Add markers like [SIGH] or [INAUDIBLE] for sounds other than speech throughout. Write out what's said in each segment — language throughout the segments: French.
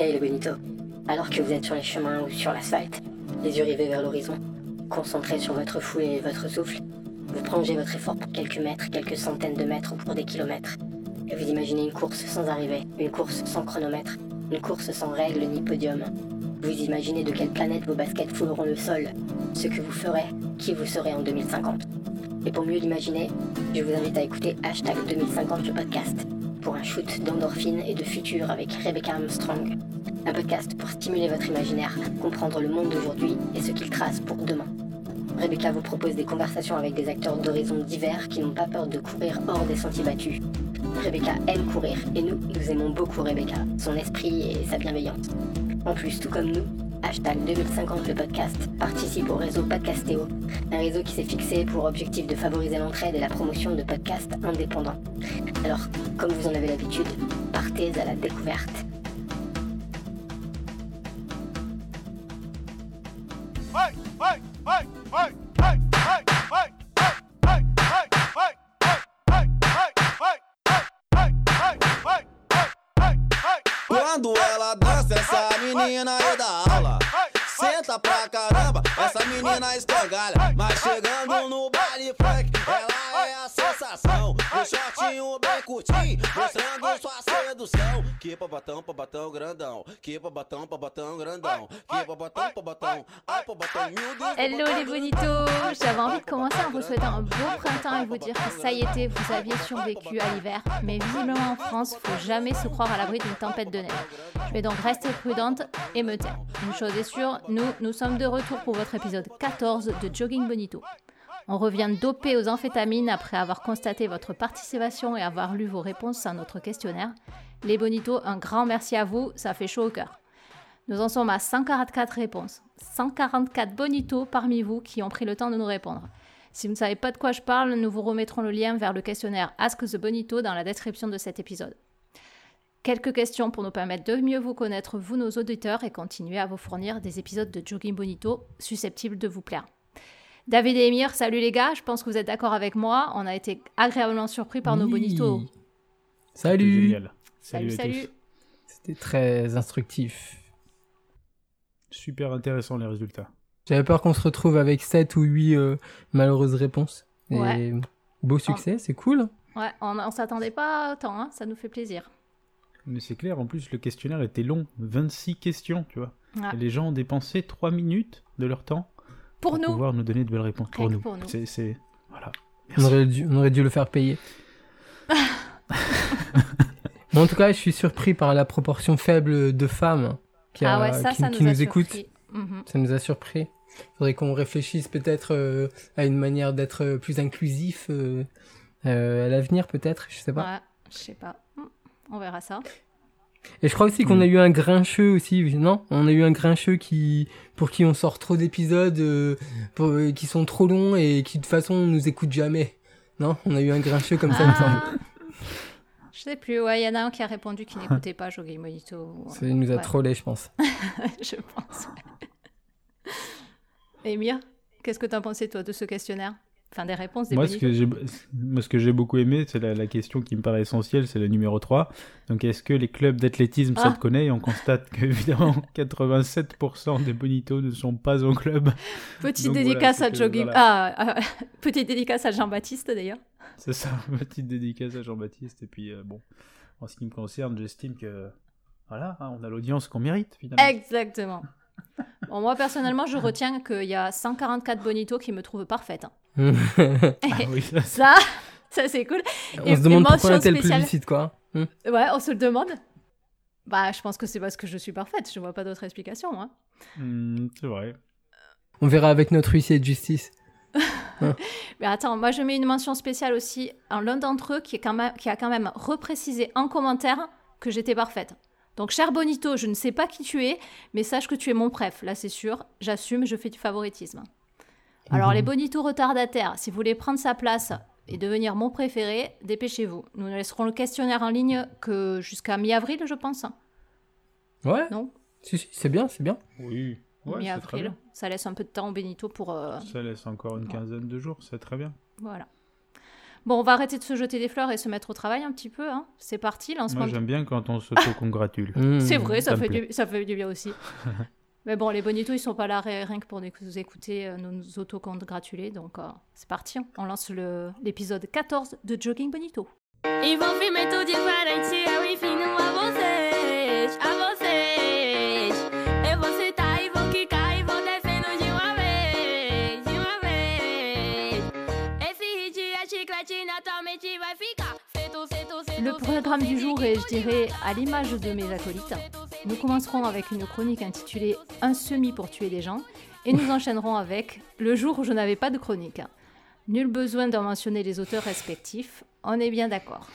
Hey le bonito, alors que vous êtes sur les chemins ou sur l'asphalte, les yeux rivés vers l'horizon, concentrés sur votre fouet et votre souffle, vous prolongez votre effort pour quelques mètres, quelques centaines de mètres ou pour des kilomètres. Et vous imaginez une course sans arrivée, une course sans chronomètre, une course sans règles ni podium. Vous imaginez de quelle planète vos baskets fouleront le sol, ce que vous ferez, qui vous serez en 2050. Et pour mieux l'imaginer, je vous invite à écouter hashtag 2050 le podcast pour un shoot d'endorphine et de futur avec Rebecca Armstrong. Un podcast pour stimuler votre imaginaire, comprendre le monde d'aujourd'hui et ce qu'il trace pour demain. Rebecca vous propose des conversations avec des acteurs d'horizons divers qui n'ont pas peur de courir hors des sentiers battus. Rebecca aime courir et nous, nous aimons beaucoup Rebecca, son esprit et sa bienveillance. En plus, tout comme nous, hashtag 2050 le podcast participe au réseau Podcastéo, un réseau qui s'est fixé pour objectif de favoriser l'entraide et la promotion de podcasts indépendants. Alors, comme vous en avez l'habitude, partez à la découverte. Quando ela dança, essa menina é da menina escangalha. Mas chegando no baile funk, ela é a sensação. O shortinho bem curtinho, mostrando sua sedução. Que babatão, babatão grandão. Que babatão, babatão grandão. Que babatão, babatão. Ai, babatão, meu Deus. Hello les bonitos J'avais envie de commencer en vous souhaitant un beau printemps et vous dire que ça y était, vous aviez survécu à l'hiver. Mais visiblement en France, faut jamais se croire à l'abri d'une tempête de neige. Je vais donc rester prudente et me taire. Une chose est sûre, nous, nous sommes de retour pour votre épisode 14 de Jogging Bonito. On revient dopé aux amphétamines après avoir constaté votre participation et avoir lu vos réponses à notre questionnaire. Les bonitos, un grand merci à vous, ça fait chaud au cœur. Nous en sommes à 144 réponses. 144 bonitos parmi vous qui ont pris le temps de nous répondre. Si vous ne savez pas de quoi je parle, nous vous remettrons le lien vers le questionnaire Ask the Bonito dans la description de cet épisode. Quelques questions pour nous permettre de mieux vous connaître, vous nos auditeurs, et continuer à vous fournir des épisodes de Jogging Bonito susceptibles de vous plaire. David et Emir, salut les gars, je pense que vous êtes d'accord avec moi. On a été agréablement surpris par nos Oui. bonitos. Salut Génial. Salut, salut. tous. C'était très instructif. Super intéressant les résultats. J'avais peur qu'on se retrouve avec 7 ou 8 euh, malheureuses réponses. Et Ouais. beau succès, c'est cool. Ouais, on, on s'attendait pas autant, hein, ça nous fait plaisir. Mais c'est clair, en plus le questionnaire était long, 26 questions, tu vois. Et les gens ont dépensé 3 minutes de leur temps Pour nous, pouvoir nous donner de belles réponses pour nous. pour nous. C'est, c'est- voilà. On aurait, dû, on aurait dû le faire payer. [LAUGHS] Mais en tout cas, je suis surpris par la proportion faible de femmes qui, a- ah ouais, ça, qui- ça qui nous, a écoutent. Mhm. Ça nous a surpris. Faudrait qu'on réfléchisse peut-être euh, à une manière d'être plus inclusif euh, euh, à l'avenir, peut-être. Je sais pas. Ouais, je sais pas. Hmm, On verra ça. Et je crois aussi qu'on Mm. a eu un grincheux aussi, non? On a eu un grincheux qui, pour qui on sort trop d'épisodes, euh, pour- euh, qui sont trop longs et qui de toute façon nous écoute jamais. Non? On a eu un grincheux comme ça, il me semble. Ah. Je sais plus, ouais, il y en a un qui a répondu qui n'écoutait pas Jogging Bonito. Ça nous a Ouais. trollé, je pense. [LAUGHS] je pense. Emir, qu'est-ce que t'as pensé toi de ce questionnaire? Enfin, des réponses, des Moi ce, que j'ai, moi, ce que j'ai beaucoup aimé, c'est la, la question qui me paraît essentielle, c'est le numéro 3. Donc, est-ce que les clubs d'athlétisme, ça Ah. te connaît Et on constate que, [LAUGHS] évidemment, 87% des bonitos ne sont pas en club. Petite Donc, dédicace voilà, à Jogging. voilà. Ah, ah, [LAUGHS] petite dédicace à Jean-Baptiste d'ailleurs. C'est ça, [LAUGHS] petite dédicace à Jean-Baptiste. Et puis, euh, bon, en ce qui me concerne, j'estime que, voilà, hein, on a l'audience qu'on mérite, finalement. Exactement. Bon, moi personnellement, je retiens qu'il y a 144 bonitos qui me trouvent parfaite. hein. Ah oui, ça, Ça, ça c'est cool. on Et- se demande pourquoi on était le plus spéciale. lucide, quoi. Hmm. Ouais, on se le demande. Bah, je pense que c'est parce que je suis parfaite. Je vois pas d'autre explication, moi. Hmm, c'est vrai. On verra avec notre huissier de justice. [LAUGHS] Mais attends, moi je mets une mention spéciale aussi à l'un d'entre eux qui, est quand même, qui a quand même reprécisé en commentaire que j'étais parfaite. Donc, cher Bonito, je ne sais pas qui tu es, mais sache que tu es mon préf, là c'est sûr. J'assume, je fais du favoritisme. Alors, les Bonitos retardataires, si vous voulez prendre sa place et devenir mon préféré, dépêchez-vous. Nous ne laisserons le questionnaire en ligne que jusqu'à mi-avril, je pense. Ouais Non Si, si, c'est bien, c'est bien. Oui, ouais, mi-avril. Ça laisse un peu de temps au Benito pour. euh, Ça laisse encore une quinzaine de jours, c'est très bien. Voilà. Bon, on va arrêter de se jeter des fleurs et se mettre au travail un petit peu. Hein. C'est parti, lancement. Moi, j'aime bien quand on [LAUGHS] s'auto-congratule. Mmh. C'est vrai, ça, fait du, ça fait du bien aussi. [LAUGHS] Mais bon, les bonitos, ils sont pas là rien que pour nous écouter, euh, nous auto-congratuler. Donc, euh, c'est parti. hein. On lance l'épisode 14 de Jogging Bonito. Envolvimento diferente, eu ensino Le programme du jour est, je dirais, à l'image de mes acolytes. Nous commencerons avec une chronique intitulée Un semi pour tuer des gens et nous [LAUGHS] enchaînerons avec Le jour où je n'avais pas de chronique. Nul besoin d'en mentionner les auteurs respectifs, on est bien d'accord.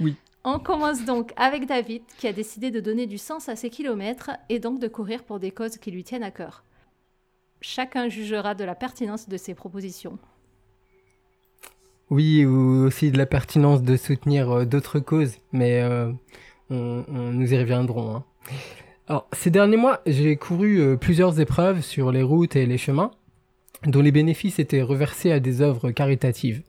Oui. On commence donc avec David qui a décidé de donner du sens à ses kilomètres et donc de courir pour des causes qui lui tiennent à cœur. Chacun jugera de la pertinence de ses propositions. Oui, ou aussi de la pertinence de soutenir euh, d'autres causes, mais euh, on, nous y reviendrons. hein. Alors, ces derniers mois, j'ai couru euh, plusieurs épreuves sur les routes et les chemins, dont les bénéfices étaient reversés à des œuvres caritatives.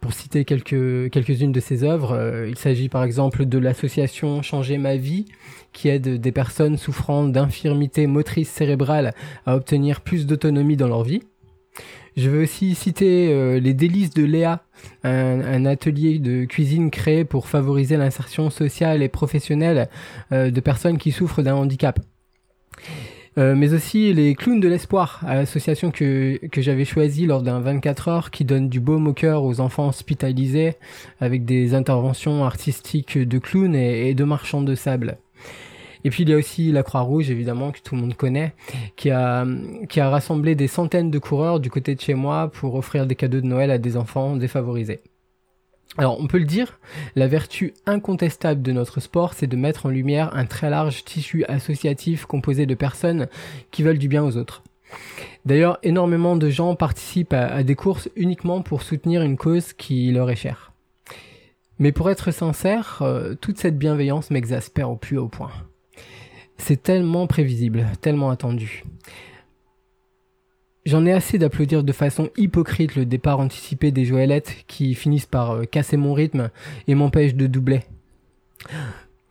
Pour citer quelques, quelques-unes de ces œuvres, il s'agit par exemple de l'association Changer ma vie, qui aide des personnes souffrant d'infirmités motrices cérébrales à obtenir plus d'autonomie dans leur vie. Je veux aussi citer euh, les délices de Léa, un, atelier de cuisine créé pour favoriser l'insertion sociale et professionnelle euh, de personnes qui souffrent d'un handicap. Euh, mais aussi les clowns de l'espoir, association que, que j'avais choisie lors d'un 24 heures qui donne du baume au cœur aux enfants hospitalisés avec des interventions artistiques de clowns et de marchands de sable. Et puis il y a aussi la Croix-Rouge, évidemment, que tout le monde connaît, qui a, qui a rassemblé des centaines de coureurs du côté de chez moi pour offrir des cadeaux de Noël à des enfants défavorisés. Alors on peut le dire, la vertu incontestable de notre sport, c'est de mettre en lumière un très large tissu associatif composé de personnes qui veulent du bien aux autres. D'ailleurs, énormément de gens participent à, des courses uniquement pour soutenir une cause qui leur est chère. Mais pour être sincère, euh, toute cette bienveillance m'exaspère au plus haut point. C'est tellement prévisible, tellement attendu. J'en ai assez d'applaudir de façon hypocrite le départ anticipé des Joëlettes qui finissent par euh, casser mon rythme et m'empêchent de doubler.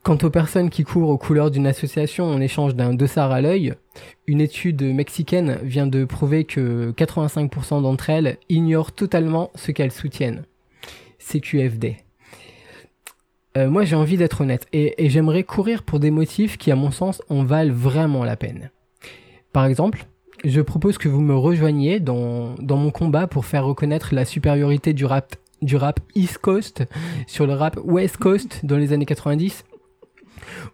Quant aux personnes qui courent aux couleurs d'une association en échange d'un dossard à l'œil, une étude mexicaine vient de prouver que 85% d'entre elles ignorent totalement ce qu'elles soutiennent. CQFD. Euh, moi j'ai envie d'être honnête et, et j'aimerais courir pour des motifs qui à mon sens en valent vraiment la peine. Par exemple, je propose que vous me rejoigniez dans, dans mon combat pour faire reconnaître la supériorité du rap, du rap East Coast sur le rap West Coast dans les années 90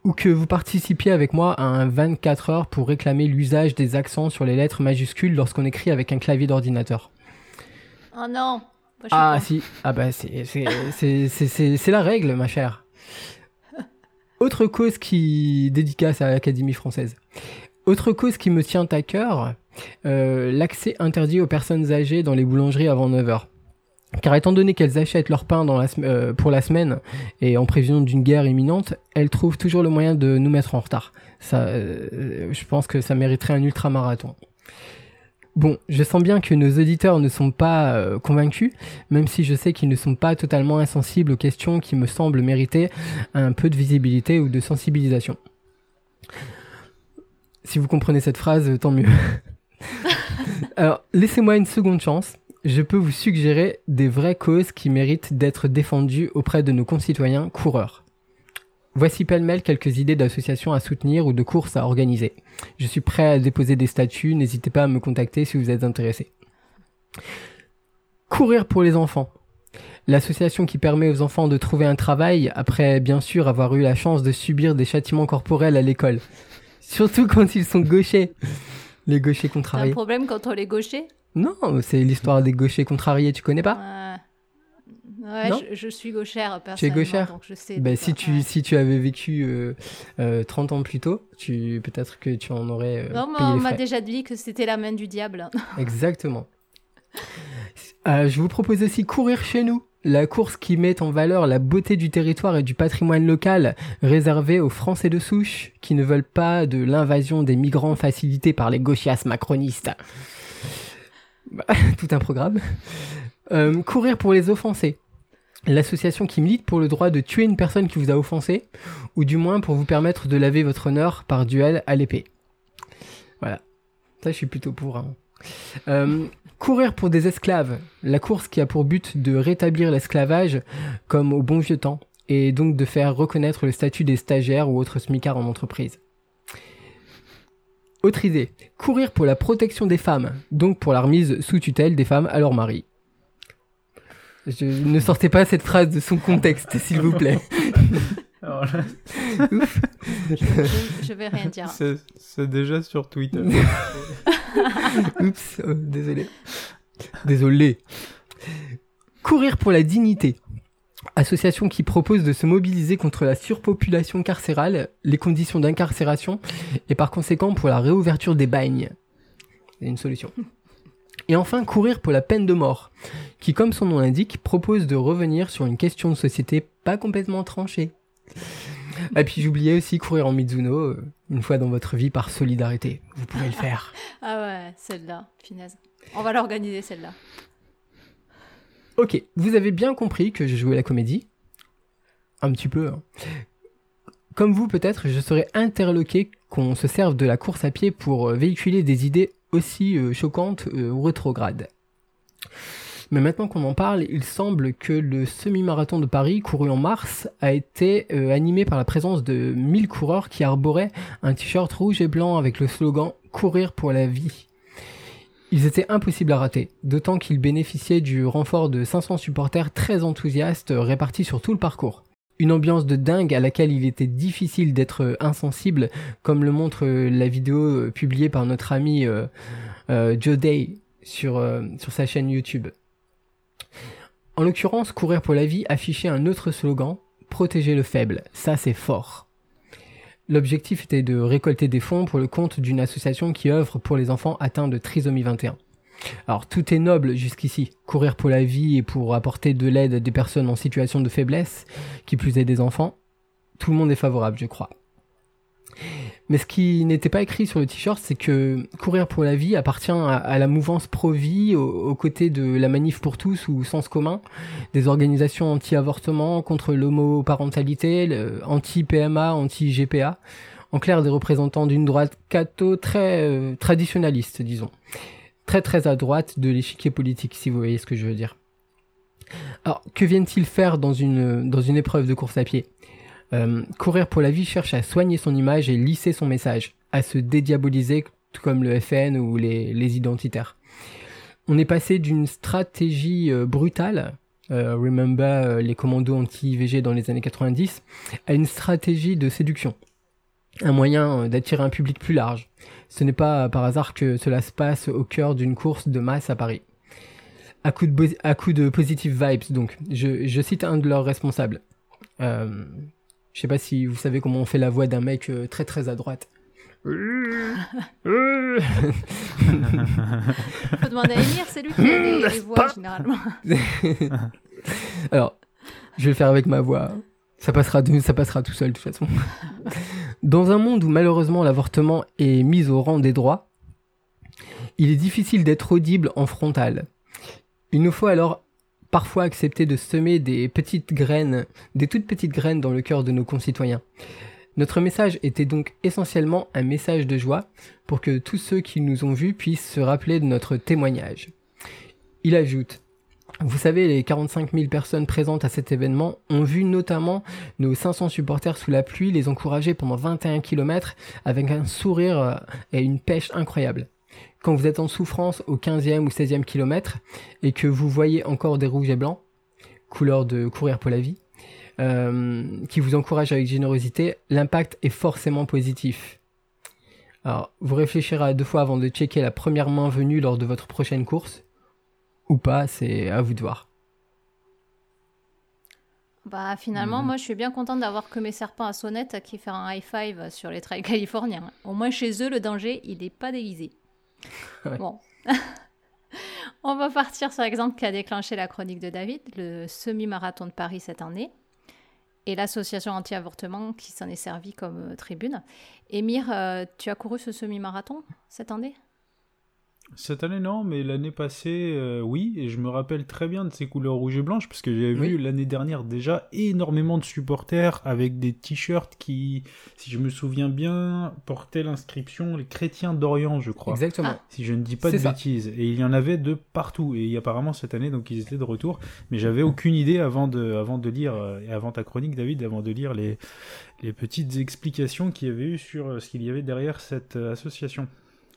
ou que vous participiez avec moi à un 24 heures pour réclamer l'usage des accents sur les lettres majuscules lorsqu'on écrit avec un clavier d'ordinateur. Oh non Moi, Ah si, ah bah c'est la règle ma chère. Autre cause qui dédicace à l'Académie française. Autre cause qui me tient à cœur, euh, l'accès interdit aux personnes âgées dans les boulangeries avant 9h. Car étant donné qu'elles achètent leur pain dans la sem- euh, pour la semaine et en prévision d'une guerre imminente, elles trouvent toujours le moyen de nous mettre en retard. Ça, euh, je pense que ça mériterait un ultramarathon. Bon, je sens bien que nos auditeurs ne sont pas euh, convaincus, même si je sais qu'ils ne sont pas totalement insensibles aux questions qui me semblent mériter un peu de visibilité ou de sensibilisation. Si vous comprenez cette phrase, tant mieux. [LAUGHS] Alors, laissez-moi une seconde chance. Je peux vous suggérer des vraies causes qui méritent d'être défendues auprès de nos concitoyens coureurs. Voici pêle-mêle quelques idées d'associations à soutenir ou de courses à organiser. Je suis prêt à déposer des statuts, n'hésitez pas à me contacter si vous êtes intéressé. Courir pour les enfants. L'association qui permet aux enfants de trouver un travail après bien sûr avoir eu la chance de subir des châtiments corporels à l'école. Surtout quand ils sont gauchers. Les gauchers T'as un contrariés. problème contre les gauchers Non, c'est l'histoire des gauchers contrariés, tu connais pas? Ouais, Ouais, je, je suis gauchère Tu es personnellement. gauchère donc je sais Ben, de si tu ouais. si tu avais vécu euh, euh, 30 ans plus tôt, tu peut-être que tu en aurais euh, Non, mais payé on m'a déjà dit que c'était la main du diable. [LAUGHS] Exactement. Euh, je vous propose aussi courir chez nous. La course qui met en valeur la beauté du territoire et du patrimoine local réservé aux Français de souche qui ne veulent pas de l'invasion des migrants facilitée par les gauchias macronistes. Bah, [LAUGHS] tout un programme. Euh, courir pour les offensés. L'association qui milite pour le droit de tuer une personne qui vous a offensé, ou du moins pour vous permettre de laver votre honneur par duel à l'épée. Voilà. Ça, je suis plutôt pour. hein. Euh, courir pour des esclaves. La course qui a pour but de rétablir l'esclavage comme au bon vieux temps, et donc de faire reconnaître le statut des stagiaires ou autres smicards en entreprise. Autre idée, courir pour la protection des femmes, donc pour la remise sous tutelle des femmes à leur mari. Je ne sortez pas cette phrase de son contexte, s'il vous plaît. [LAUGHS] Alors là, [LAUGHS] Je, je vais rien dire. c'est c'est déjà sur Twitter. [LAUGHS] Oups, euh, désolé. Désolé. Courir pour la dignité. Association qui propose de se mobiliser contre la surpopulation carcérale, les conditions d'incarcération et par conséquent pour la réouverture des bagnes. C'est une solution. Et enfin, courir pour la peine de mort, qui, comme son nom l'indique, propose de revenir sur une question de société pas complètement tranchée. Et puis j'oubliais aussi courir en Mizuno, euh, une fois dans votre vie par solidarité. Vous pouvez le faire. [LAUGHS] Ah ouais, celle-là, finesse. On va l'organiser celle-là. Ok, vous avez bien compris que je jouais la comédie. Un petit peu. hein. Comme vous peut-être, je serais interloqué qu'on se serve de la course à pied pour euh, véhiculer des idées aussi euh, choquantes euh, ou rétrogrades. Mais maintenant qu'on en parle, il semble que le semi-marathon de Paris, couru en mars, a été euh, animé par la présence de 1000 coureurs qui arboraient un t-shirt rouge et blanc avec le slogan Courir pour la vie. Ils étaient impossibles à rater, d'autant qu'ils bénéficiaient du renfort de 500 supporters très enthousiastes répartis sur tout le parcours. Une ambiance de dingue à laquelle il était difficile d'être euh, insensible, comme le montre euh, la vidéo euh, publiée par notre ami Joe Day sur, sur sa chaîne YouTube. En l'occurrence, Courir pour la vie affichait un autre slogan, Protéger le faible. Ça, c'est fort. L'objectif était de récolter des fonds pour le compte d'une association qui œuvre pour les enfants atteints de trisomie 21. Alors tout est noble jusqu'ici, courir pour la vie et pour apporter de l'aide à des personnes en situation de faiblesse, qui plus est des enfants, tout le monde est favorable, je crois. Mais ce qui n'était pas écrit sur le t-shirt, c'est que courir pour la vie appartient à, la mouvance pro-vie, aux, côtés de la manif pour tous ou sens commun, des organisations anti-avortement, contre l'homoparentalité, anti-PMA, anti-GPA. En clair, des représentants d'une droite catho très euh, traditionnaliste, disons. Très très à droite de l'échiquier politique, si vous voyez ce que je veux dire. Alors, que viennent-ils faire dans une, dans une épreuve de course à pied? Euh, Courir pour la vie cherche à soigner son image et lisser son message, à se dédiaboliser tout comme le FN ou les, les identitaires. On est passé d'une stratégie euh, brutale, euh, remember les commandos anti-IVG dans les années 90, à une stratégie de séduction. Un moyen d'attirer un public plus large. Ce n'est pas par hasard que cela se passe au cœur d'une course de masse à Paris. À coup de, bo- à coup de positive vibes, donc. Je, je cite un de leurs responsables. Euh, je sais pas si vous savez comment on fait la voix d'un mec euh, très très à droite. Faut demander à Emir, c'est lui qui a les, les voix généralement. [LAUGHS] Alors, je vais le faire avec ma voix. Ça passera, de- ça passera tout seul de toute façon. Dans un monde où malheureusement l'avortement est mis au rang des droits, il est difficile d'être audible en frontal. Il nous faut alors parfois accepter de semer des petites graines, des toutes petites graines dans le cœur de nos concitoyens. Notre message était donc essentiellement un message de joie pour que tous ceux qui nous ont vus puissent se rappeler de notre témoignage. Il ajoute vous savez, les 45 000 personnes présentes à cet événement ont vu notamment nos 500 supporters sous la pluie les encourager pendant 21 km avec un sourire euh, et une pêche incroyable. Quand vous êtes en souffrance au 15e ou 16e kilomètre et que vous voyez encore des rouges et blancs, couleur de courir pour la vie, euh, qui vous encouragent avec générosité, l'impact est forcément positif. Alors, vous réfléchirez deux fois avant de checker la première main venue lors de votre prochaine course ou pas, c'est à vous de voir. Bah finalement, Mhm. moi je suis bien contente d'avoir que mes serpents à sonnette qui font un high five sur les trails californiens. Au moins chez eux, le danger, il n'est pas déguisé. [LAUGHS] Ouais. Bon. [LAUGHS] On va partir sur l'exemple qui a déclenché la chronique de David, le semi-marathon de Paris cette année, et l'association anti-avortement qui s'en est servie comme euh, tribune. Émir, euh, tu as couru ce semi-marathon cette année? Cette année, non, mais l'année passée, euh, oui. Et je me rappelle très bien de ces couleurs rouge et blanche, parce que j'avais Oui. vu l'année dernière déjà énormément de supporters avec des t-shirts qui, si je me souviens bien, portaient l'inscription les chrétiens d'Orient, je crois. Exactement. Ah. Si je ne dis pas de ça. bêtises. Et il y en avait de partout. Et apparemment, cette année, donc, ils étaient de retour. Mais j'avais aucune idée avant de, avant de lire, euh, et avant ta chronique, David, avant de lire les, les petites explications qu'il y avait eu sur euh, ce qu'il y avait derrière cette association.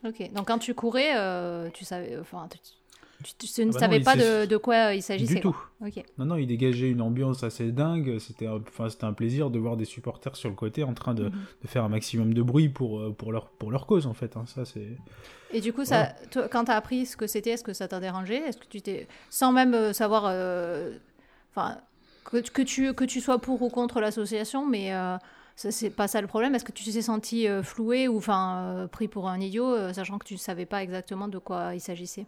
Ok. Donc quand tu courais, euh, tu savais, enfin, tu, tu- tu- tu ne Ah bah savais pas de, de quoi il s'agissait. Du tout. quoi. Ok. Non, non, il dégageait une ambiance assez dingue. C'était un, enfin, c'était un plaisir de voir des supporters sur le côté en train de, Mhm. de faire un maximum de bruit pour, euh, pour, leur, pour leur cause, en fait. hein. Ça, c'est... Et du coup, ça, toi, quand tu as appris ce que c'était, est-ce que ça t'a dérangé? Est-ce que tu t'es, sans même euh, savoir, euh, enfin, que, que tu que tu sois pour ou contre l'association, mais euh, c'est pas ça le problème. Est-ce que tu t'es senti euh, floué ou enfin euh, pris pour un idiot, euh, sachant que tu savais pas exactement de quoi il s'agissait?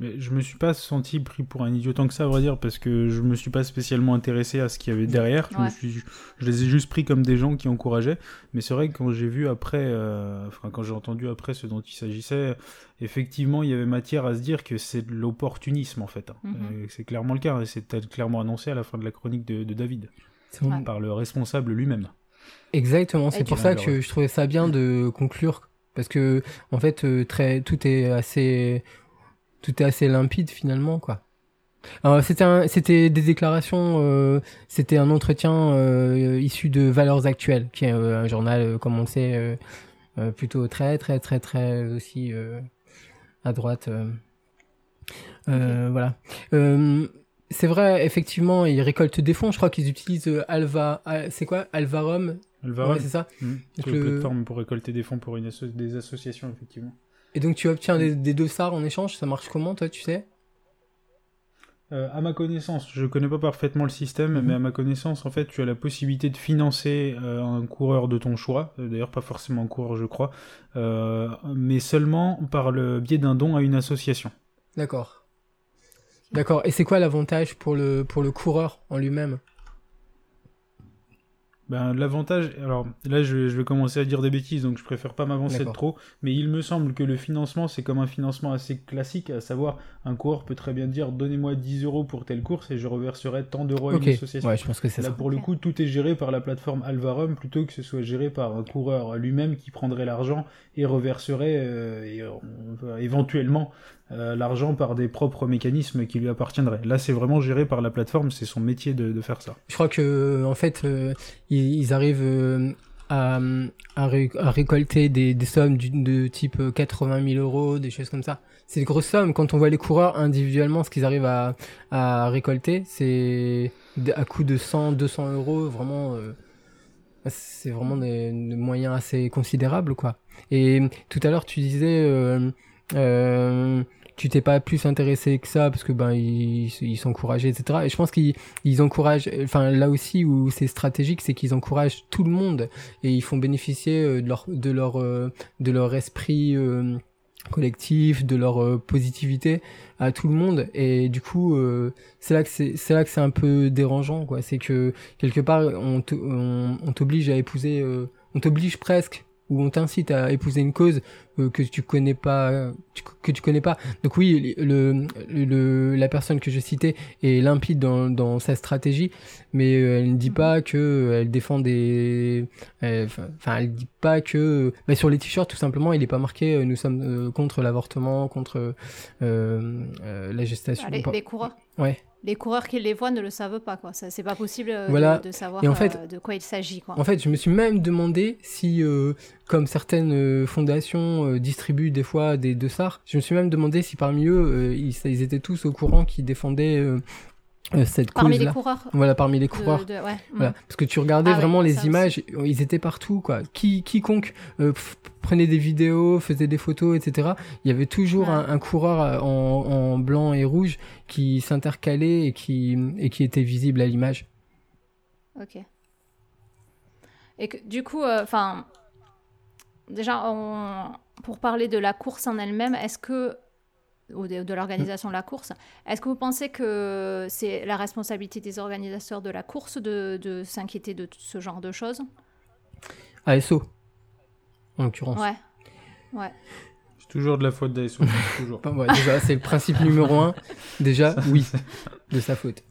Mais je me suis pas senti pris pour un idiot tant que ça, à vrai dire, parce que je me suis pas spécialement intéressé à ce qu'il y avait derrière. Je, me Ouais. suis, je les ai juste pris comme des gens qui encourageaient. Mais c'est vrai que quand j'ai vu après, euh, enfin, quand j'ai entendu après ce dont il s'agissait, effectivement, il y avait matière à se dire que c'est de l'opportunisme, en fait. hein. Mhm. Euh, c'est clairement le cas. et C'est clairement annoncé à la fin de la chronique de, de David, Ouais. par le responsable lui-même. Exactement, c'est pour ça que je trouvais ça bien de conclure parce que en fait euh, très tout est assez tout est assez limpide finalement quoi. Alors, c'était un- c'était des déclarations euh, c'était un entretien euh, issu de Valeurs Actuelles qui est euh, un journal euh, comme on sait euh, euh, plutôt très très très très aussi euh, à droite euh. Euh, voilà. Euh, c'est vrai, effectivement, ils récoltent des fonds. Je crois qu'ils utilisent euh, Alva. Al- C'est quoi? Alvarum Alvaro, Ouais, c'est ça. Donc c'est une le- plateforme pour récolter des fonds pour une asso- des associations, effectivement. Et donc tu obtiens des, des dossards en échange, ça marche comment toi, tu sais? Euh, à ma connaissance, je connais pas parfaitement le système, Mhm. mais à ma connaissance, en fait, tu as la possibilité de financer euh, un coureur de ton choix, euh, d'ailleurs pas forcément un coureur, je crois, euh, mais seulement par le biais d'un don à une association. D'accord. D'accord. Et c'est quoi l'avantage pour le pour le coureur en lui-même? Ben, l'avantage, alors là je vais, je vais commencer à dire des bêtises, donc je préfère pas m'avancer de trop, mais il me semble que le financement c'est comme un financement assez classique, à savoir un coureur peut très bien dire donnez-moi 10 euros pour telle course et je reverserai tant d'euros à Ok. une association. Ouais, je pense que c'est Là, ça. pour le coup, tout est géré par la plateforme Alvarum plutôt que ce soit géré par un coureur lui-même qui prendrait l'argent et reverserait euh, et, euh, éventuellement euh, l'argent par des propres mécanismes qui lui appartiendraient. Là, c'est vraiment géré par la plateforme, c'est son métier de, de faire ça. Je crois que en fait euh, ils, ils arrivent euh, à, à, ré- à récolter des, des sommes de type euh, 80 000 euros, des choses comme ça. C'est des grosses sommes. Quand on voit les coureurs individuellement, ce qu'ils arrivent à, à récolter, c'est à coût de 100, 200 euros, vraiment. euh, c'est vraiment des, des moyens assez considérables, quoi. Et tout à l'heure, tu disais, euh, euh, tu t'es pas plus intéressé que ça parce que ben ils ils s'encourageaient, etc. Et je pense qu'ils ils encouragent, enfin là aussi où c'est stratégique, c'est qu'ils encouragent tout le monde et ils font bénéficier euh, de leur de leur euh, de leur esprit euh, collectif, de leur euh, positivité à tout le monde. Et du coup, euh, c'est là que c'est c'est là que c'est un peu dérangeant, quoi. C'est que quelque part on on, on t'oblige à épouser, euh, on t'oblige presque ou on t'incite à épouser une cause euh, que tu connais pas tu- que tu connais pas. Donc oui le, le, le- la personne que je citais est limpide dans, dans sa stratégie mais euh, elle ne dit pas que euh, elle défend des euh, enfin elle dit pas que bah, sur les t-shirts tout simplement il est pas marqué euh, nous sommes euh, contre l'avortement contre euh, euh, la gestation Ah, les, les coureurs. ouais Les coureurs qui les voient ne le savent pas, quoi. Ça, C'est pas possible euh, Voilà. de, de savoir Et en fait- euh, de quoi il s'agit, quoi. En fait, je me suis même demandé si, euh, comme certaines fondations distribuent des fois des dossards, je me suis même demandé si parmi eux, ils, ils étaient tous au courant qui défendaient euh, Parmi les coureurs. Voilà, parmi les coureurs. de- ouais. Voilà. Parce que tu regardais Ah vraiment les aussi. images, ils étaient partout, quoi. Qui, quiconque euh, prenait des vidéos, faisait des photos, etc. Il y avait toujours Ouais. un, un coureur euh, en, en blanc et rouge qui s'intercalait et qui, et qui était visible à l'image. Ok. Et que, du coup, enfin, déjà, on- pour parler de la course en elle-même, est-ce que ou de, de l'organisation de la course, est-ce que vous pensez que c'est la responsabilité des organisateurs de la course de, de s'inquiéter de ce genre de choses? ASO, en l'occurrence. Ouais. Ouais. Je Toujours de la faute d'ASO. [LAUGHS] toujours. Ouais, déjà, c'est le principe numéro un. Déjà, oui, de sa faute.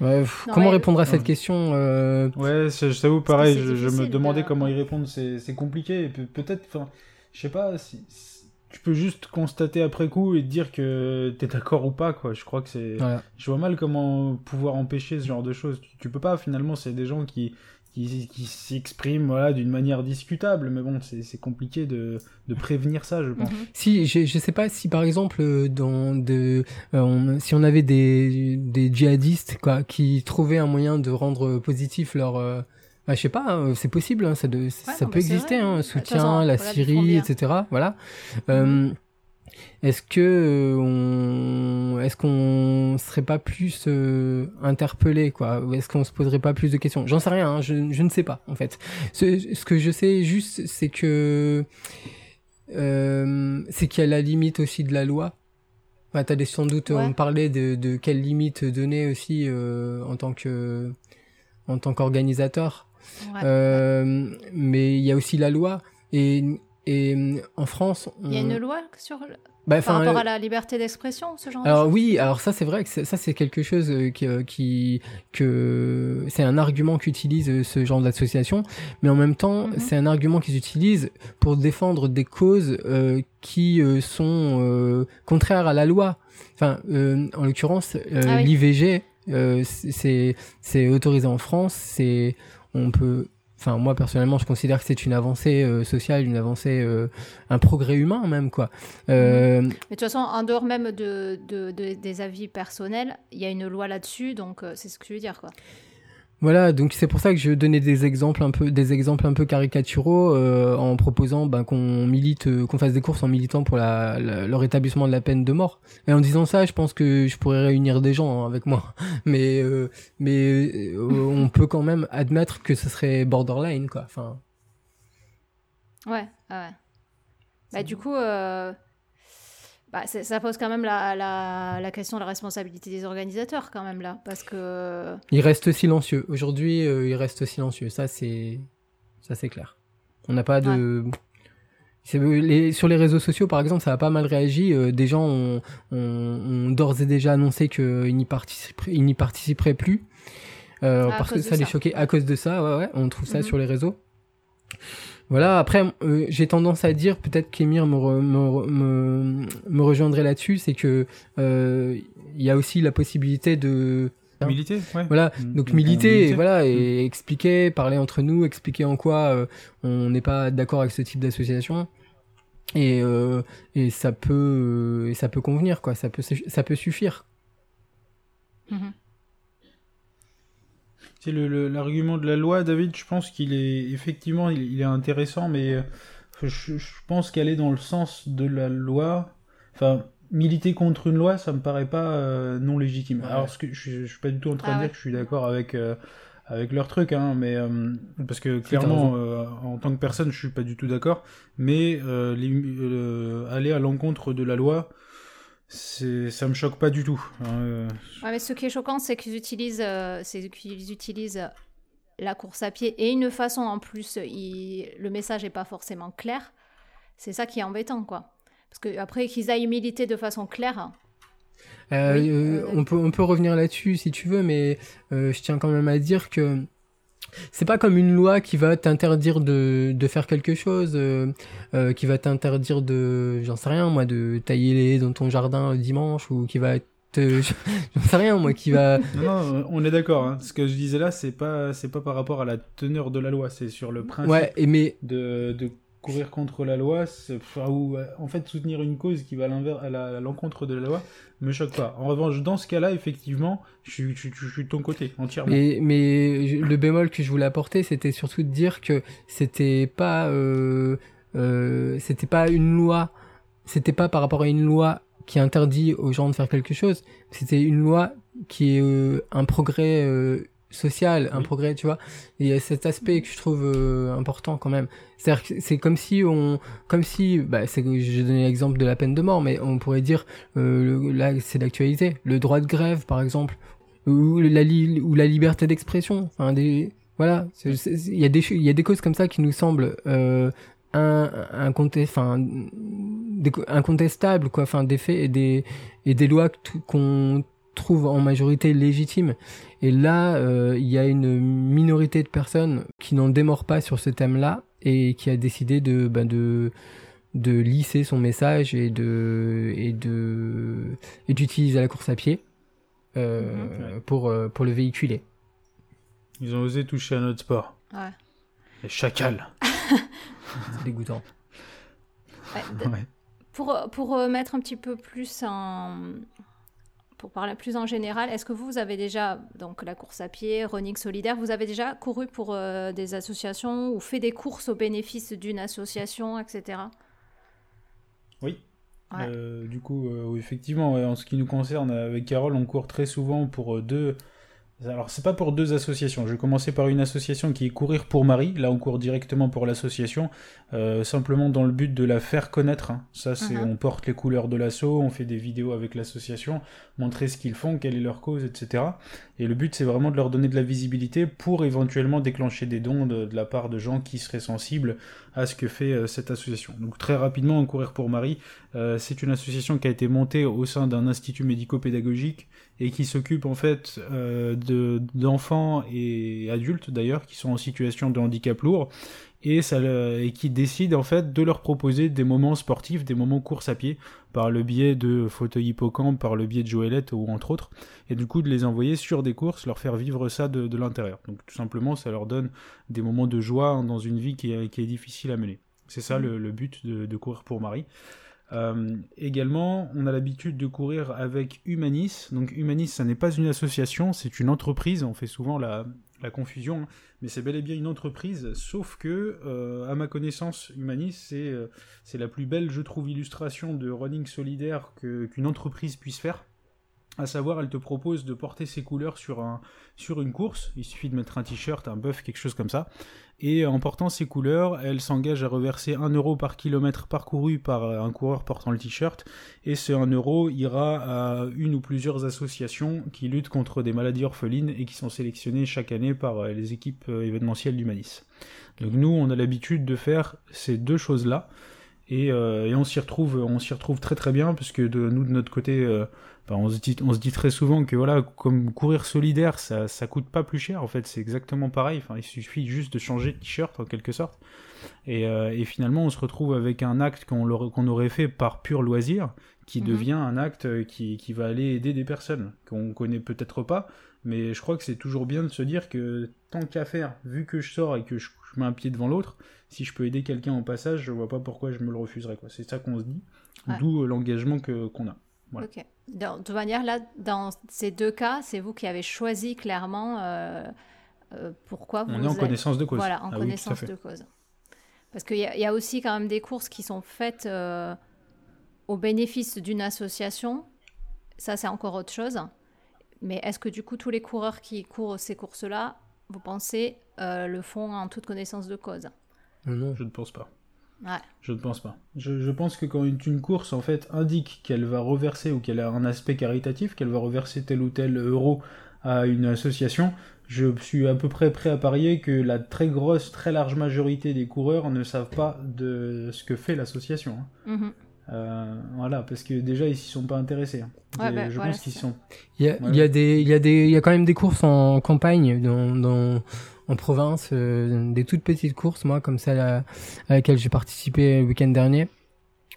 Ouais, pff, Non, comment mais- répondre à cette Ouais. question euh, Ouais, c'est- je t'avoue, pareil, c'est je, je me demandais de- comment y répondre, c'est c'est compliqué. Pe- peut-être, enfin, je sais pas, si, si- tu peux juste constater après coup et te dire que t'es d'accord ou pas, quoi. Je crois que c'est. voilà. Je vois mal comment pouvoir empêcher ce genre de choses. Tu, tu peux pas, finalement, c'est des gens qui, qui, qui s'expriment voilà, d'une manière discutable, mais bon, c'est c'est compliqué de, de prévenir ça, je pense. Mhm. Si, je, je sais pas si par exemple, dans de, euh, on- si on avait des, des djihadistes quoi, qui trouvaient un moyen de rendre positif leur. euh, bah, je sais pas, hein, c'est possible, hein, ça, de- ça non, peut bah, exister, hein, soutien, façon, la Syrie, bien. etc. Voilà. Euh, est-ce que euh, on, est-ce qu'on serait pas plus euh, interpellé, quoi? Ou est-ce qu'on se poserait pas plus de questions? J'en sais rien, hein, je, je ne sais pas en fait. Ce, ce que je sais juste, c'est que euh, c'est qu'il y a la limite aussi de la loi. Bah, T'as des sans doute Ouais. on parlait de, de quelle limite donner aussi euh, en tant que en tant qu'organisateur. Ouais. Euh, mais il y a aussi la loi et et en France, on... Il y a une loi sur bah, par rapport euh, à la liberté d'expression, ce genre de alors oui, alors ça c'est vrai que ça c'est quelque chose euh, qui, qui que c'est un argument qu'utilise ce genre d'association, mais en même temps Mhm. c'est un argument qu'ils utilisent pour défendre des causes euh, qui euh, sont contraires à la loi. Enfin, en l'occurrence, Ah oui. l'IVG c'est c'est autorisé en France, c'est on peut Enfin, moi personnellement, je considère que c'est une avancée euh, sociale, une avancée, euh, un progrès humain même quoi. Euh, Mais de toute façon, en dehors même de, de- de- des avis personnels, il y a une loi là-dessus, donc euh, c'est ce que je veux dire, quoi. Voilà, donc c'est pour ça que je donnais des exemples un peu, des exemples un peu caricaturaux euh, en proposant ben, qu'on milite, euh, qu'on fasse des courses en militant pour la, la- le rétablissement de la peine de mort. Et en disant ça, je pense que je pourrais réunir des gens hein, avec moi, [LAUGHS] mais euh, mais euh, on peut quand même admettre que ce serait borderline quoi. Enfin, Ouais, ouais. Bah, du coup, euh, bah, ça pose quand même la, la, la question de la responsabilité des organisateurs, quand même, là. Parce que. il reste silencieux. Aujourd'hui, euh, il reste silencieux. Ça c'est, ça c'est clair. On n'a pas de les- sur les réseaux sociaux, par exemple, ça a pas mal réagi. euh, des gens ont, ont- ont d'ores et déjà annoncé qu'ils n'y participeraient, ils n'y participeraient plus. Euh, Ah, parce que ça les choquait à cause de ça, ouais, ouais, on trouve ça Mhm. sur les réseaux. Voilà, après, euh, j'ai tendance à dire, peut-être qu'Emir me, re- me, re- me, me rejoindrait là-dessus, c'est que euh, il y a aussi la possibilité de Militer, ouais. voilà, Mm, donc mm, militer, militer. et voilà, et expliquer, parler entre nous, expliquer en quoi euh, on n'est pas d'accord avec ce type d'association. Et, euh, et ça peut, euh, et ça peut convenir, quoi. Ça peut, ça peut suffire. Mhm. C'est le- le- l'argument de la loi, David, je pense qu'il est effectivement il, il est intéressant, mais euh, je, je pense qu'aller dans le sens de la loi, enfin militer contre une loi, ça me paraît pas euh, non légitime. Ouais. Alors ce que je, je suis pas du tout en train Ah de ouais. dire que je suis d'accord avec euh, avec leur truc, hein, mais euh, parce que clairement euh, en tant que personne, je suis pas du tout d'accord, mais euh, les- euh, aller à l'encontre de la loi, ça me choque pas du tout. hein, euh, Ouais, mais ce qui est choquant, c'est qu'ils utilisent, euh, qu'ils utilisent la course à pied et une façon en plus, il- le message n'est pas forcément clair. C'est ça qui est embêtant, quoi. Parce que après qu'ils aillent militer de façon claire, Euh, Oui, euh, euh, on peut, on peut revenir là-dessus si tu veux, mais euh, je tiens quand même à dire que c'est pas comme une loi qui va t'interdire de, de faire quelque chose, euh, euh, qui va t'interdire de, j'en sais rien moi, de tailler les dans ton jardin le dimanche ou qui va te, [LAUGHS] j'en sais rien moi, qui va, [LAUGHS] Non, non, on est d'accord. hein. Ce que je disais là, c'est pas, c'est pas par rapport à la teneur de la loi, c'est sur le principe ouais, et mais de, de courir contre la loi, enfin, ou euh, en fait soutenir une cause qui va à l'encontre de la loi, me choque pas. En revanche, dans ce cas-là, effectivement, je suis, de ton côté entièrement. Mais, le bémol que je voulais apporter, c'était surtout de dire que c'était pas, euh, euh, c'était pas une loi, c'était pas par rapport à une loi qui interdit aux gens de faire quelque chose, c'était une loi qui est un progrès social, un Oui. progrès, tu vois. Il y a cet aspect que je trouve euh, important quand même. C'est-à-dire que c'est comme si on, comme si, bah, c'est, j'ai donné l'exemple de la peine de mort, mais on pourrait dire, euh, le- là, c'est d'actualité, le droit de grève, par exemple ou la, li- ou la liberté d'expression. Enfin, des, voilà, c'est- c'est- il y, a des il y a des causes comme ça qui nous semblent euh, un, un enfin, incontestable, quoi, enfin, des faits et des, et des lois qu'on trouve en majorité légitimes. Et là, euh, il y a une minorité de personnes qui n'en démord pas sur ce thème-là et qui a décidé de, ben, de, de lisser son message et de, et de, et d'utiliser la course à pied, euh, pour, euh, pour le véhiculer. Ils ont osé toucher à notre sport. Ouais. Les chacals. [LAUGHS] C'est dégoûtant. Ouais. Pour, pour mettre un petit peu plus en... Pour parler plus en général, est-ce que vous, vous avez déjà, donc la course à pied, running solidaire, vous avez déjà couru pour euh, des associations ou fait des courses au bénéfice d'une association, etc. Oui. Ouais. Euh, du coup, euh, effectivement, ouais, en ce qui nous concerne, avec Carole, on court très souvent pour deux. Alors, c'est pas pour deux associations. Je vais commencer par une association qui est Courir pour Marie. Là, on court directement pour l'association, euh, simplement dans le but de la faire connaître. hein. Ça, c'est Mhm. on porte les couleurs de l'assaut, on fait des vidéos avec l'association, montrer ce qu'ils font, quelle est leur cause, etc. Et le but, c'est vraiment de leur donner de la visibilité pour éventuellement déclencher des dons de, la part de gens qui seraient sensibles à ce que fait euh, cette association. Donc, très rapidement, en Courir pour Marie, euh, c'est une association qui a été montée au sein d'un institut médico-pédagogique et qui s'occupe en fait euh, de- d'enfants et adultes d'ailleurs qui sont en situation de handicap lourd et, qui décide en fait de leur proposer des moments sportifs, des moments course à pied par le biais de fauteuil hippocampe, par le biais de Joëlette ou entre autres, et du coup de les envoyer sur des courses, leur faire vivre ça de, l'intérieur. Donc tout simplement ça leur donne des moments de joie hein, dans une vie qui est, difficile à mener. C'est ça le, but de, de courir pour Marie. Euh, également, on a l'habitude de courir avec Humanis. Donc Humanis, ça n'est pas une association, c'est une entreprise. On fait souvent la, la confusion, hein. mais c'est bel et bien une entreprise. Sauf que, euh, à ma connaissance, Humanis, c'est euh, c'est la plus belle, je trouve, illustration de running solidaire qu'une entreprise puisse faire. À savoir, elle te propose de porter ses couleurs sur, un, sur une course. Il suffit de mettre un t-shirt, un buff, quelque chose comme ça. Et en portant ces couleurs, elle s'engage à reverser 1 euro par kilomètre parcouru par un coureur portant le t-shirt. Et ce 1 euro ira à une ou plusieurs associations qui luttent contre des maladies orphelines et qui sont sélectionnées chaque année par euh, les équipes euh, événementielles d'Humanis. Donc nous, on a l'habitude de faire ces deux choses-là. Et, euh, on s'y retrouve, retrouve très très bien parce que de nous de notre côté, euh, enfin, on se dit, on se dit très souvent que voilà, comme courir solidaire, ça, ça coûte pas plus cher. En fait, c'est exactement pareil. Enfin, il suffit juste de changer de t-shirt en quelque sorte. Et, euh, et finalement, on se retrouve avec un acte qu'on aurait fait par pur loisir, qui Mhm. devient un acte euh, qui, qui va aller aider des personnes qu'on connaît peut-être pas. Mais je crois que c'est toujours bien de se dire que tant qu'à faire, vu que je sors et que je, je mets un pied devant l'autre, si je peux aider quelqu'un au passage, je vois pas pourquoi je me le refuserais. C'est ça qu'on se dit. Ouais. D'où euh, l'engagement que- qu'on a. Voilà. Ok. Dans- de toute manière, là, dans ces deux cas, c'est vous qui avez choisi clairement euh, euh, pourquoi vous On est en êtes- connaissance de cause. Voilà, en Ah connaissance de cause. Parce qu'il y, a- il y a aussi quand même des courses qui sont faites euh, au bénéfice d'une association. Ça, c'est encore autre chose. Mais est-ce que du coup, tous les coureurs qui courent ces courses-là, vous pensez, euh, le font en toute connaissance de cause? Non. Je ne pense pas. Ouais. Je ne pense pas. Je, je pense que quand une, course en fait indique qu'elle va reverser ou qu'elle a un aspect caritatif, qu'elle va reverser tel ou tel euro à une association, je suis à peu près prêt à parier que la très grosse, très large majorité des coureurs ne savent pas de ce que fait l'association. hein. Mhm. Euh, voilà, parce que déjà ils s'y sont pas intéressés. hein. Ouais, bah, je voilà, pense qu'ils sont. Il y a, Ouais. il y a des, il y a des, il y a quand même des courses en campagne, dans, dans, en province, euh, des toutes petites courses, moi, comme celle à, à laquelle j'ai participé le week-end dernier,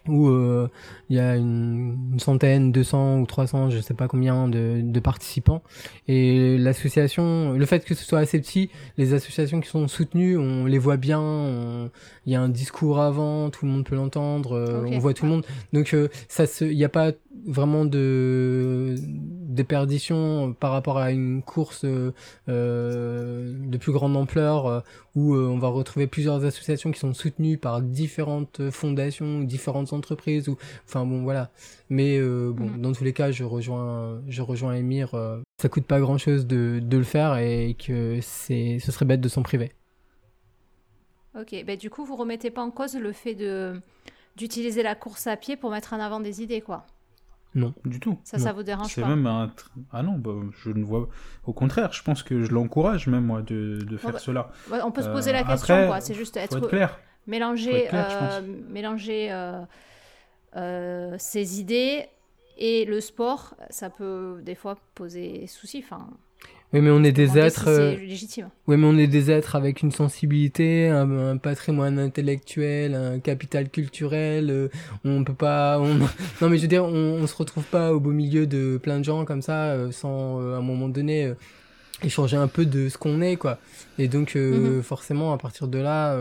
où euh, il y a une, une centaine, 200 ou 300, je sais pas combien de, de participants. Et l'association, le fait que ce soit assez petit, les associations qui sont soutenues, on les voit bien, il y a un discours avant, tout le monde peut l'entendre, euh, on voit tout le monde. Donc euh, ça se, il n'y a pas vraiment de déperdition par rapport à une course euh, euh, de plus grande ampleur euh, où euh, on va retrouver plusieurs associations qui sont soutenues par différentes fondations, différentes entreprises ou enfin bon voilà. Mais euh, bon, Mhm. dans tous les cas, je rejoins je rejoins Emir. euh, ça coûte pas grand chose de, de le faire et que c'est ce serait bête de s'en priver. Ok, ben, du coup, vous remettez pas en cause le fait de d'utiliser la course à pied pour mettre en avant des idées, quoi. Non. Du tout. Ça, ça vous dérange C'est pas même un. Ah non, bah, je ne vois. Au contraire, je pense que je l'encourage même moi de, de faire bah, cela. On peut se Euh, poser la question, après, quoi. C'est juste, Faut être clair. Faut Mélanger, être clair, euh, mélanger euh, euh, ses idées et le sport, ça peut des fois poser souci. Enfin, Oui, mais on est des êtres. euh. Oui, mais on est des êtres avec une sensibilité, un, un patrimoine intellectuel, un capital culturel. euh, on peut pas. On... [LAUGHS] Non, mais je veux dire, on, on se retrouve pas au beau milieu de plein de gens comme ça, euh, sans à un moment donné échanger un peu de ce qu'on est, quoi. Et donc, euh, forcément, à partir de là,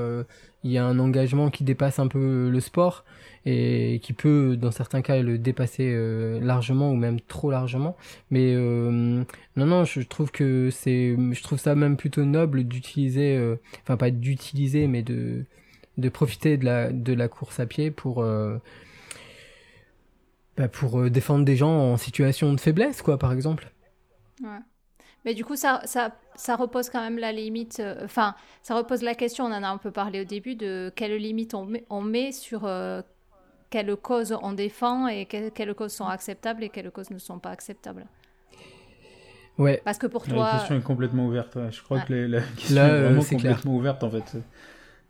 il y a un engagement qui dépasse un peu le sport et qui peut, dans certains cas, le dépasser euh, largement ou même trop largement. Mais euh, non, non, je trouve que c'est, je trouve ça même plutôt noble d'utiliser, euh, enfin pas d'utiliser, mais de de profiter de la de la course à pied pour bah, pour défendre des gens en situation de faiblesse, quoi, par exemple. Mais du coup, ça, ça, ça repose quand même la limite. Enfin, ça repose la question, on en a un peu parlé au début, de quelle limite on met, on met sur quelles causes on défend et que- quelles causes sont acceptables et quelles causes ne sont pas acceptables. Ouais. Parce que pour La toi. question est complètement ouverte. ouais. Je crois Ouais. que les- la question Là, est euh, vraiment clair. complètement ouverte en fait.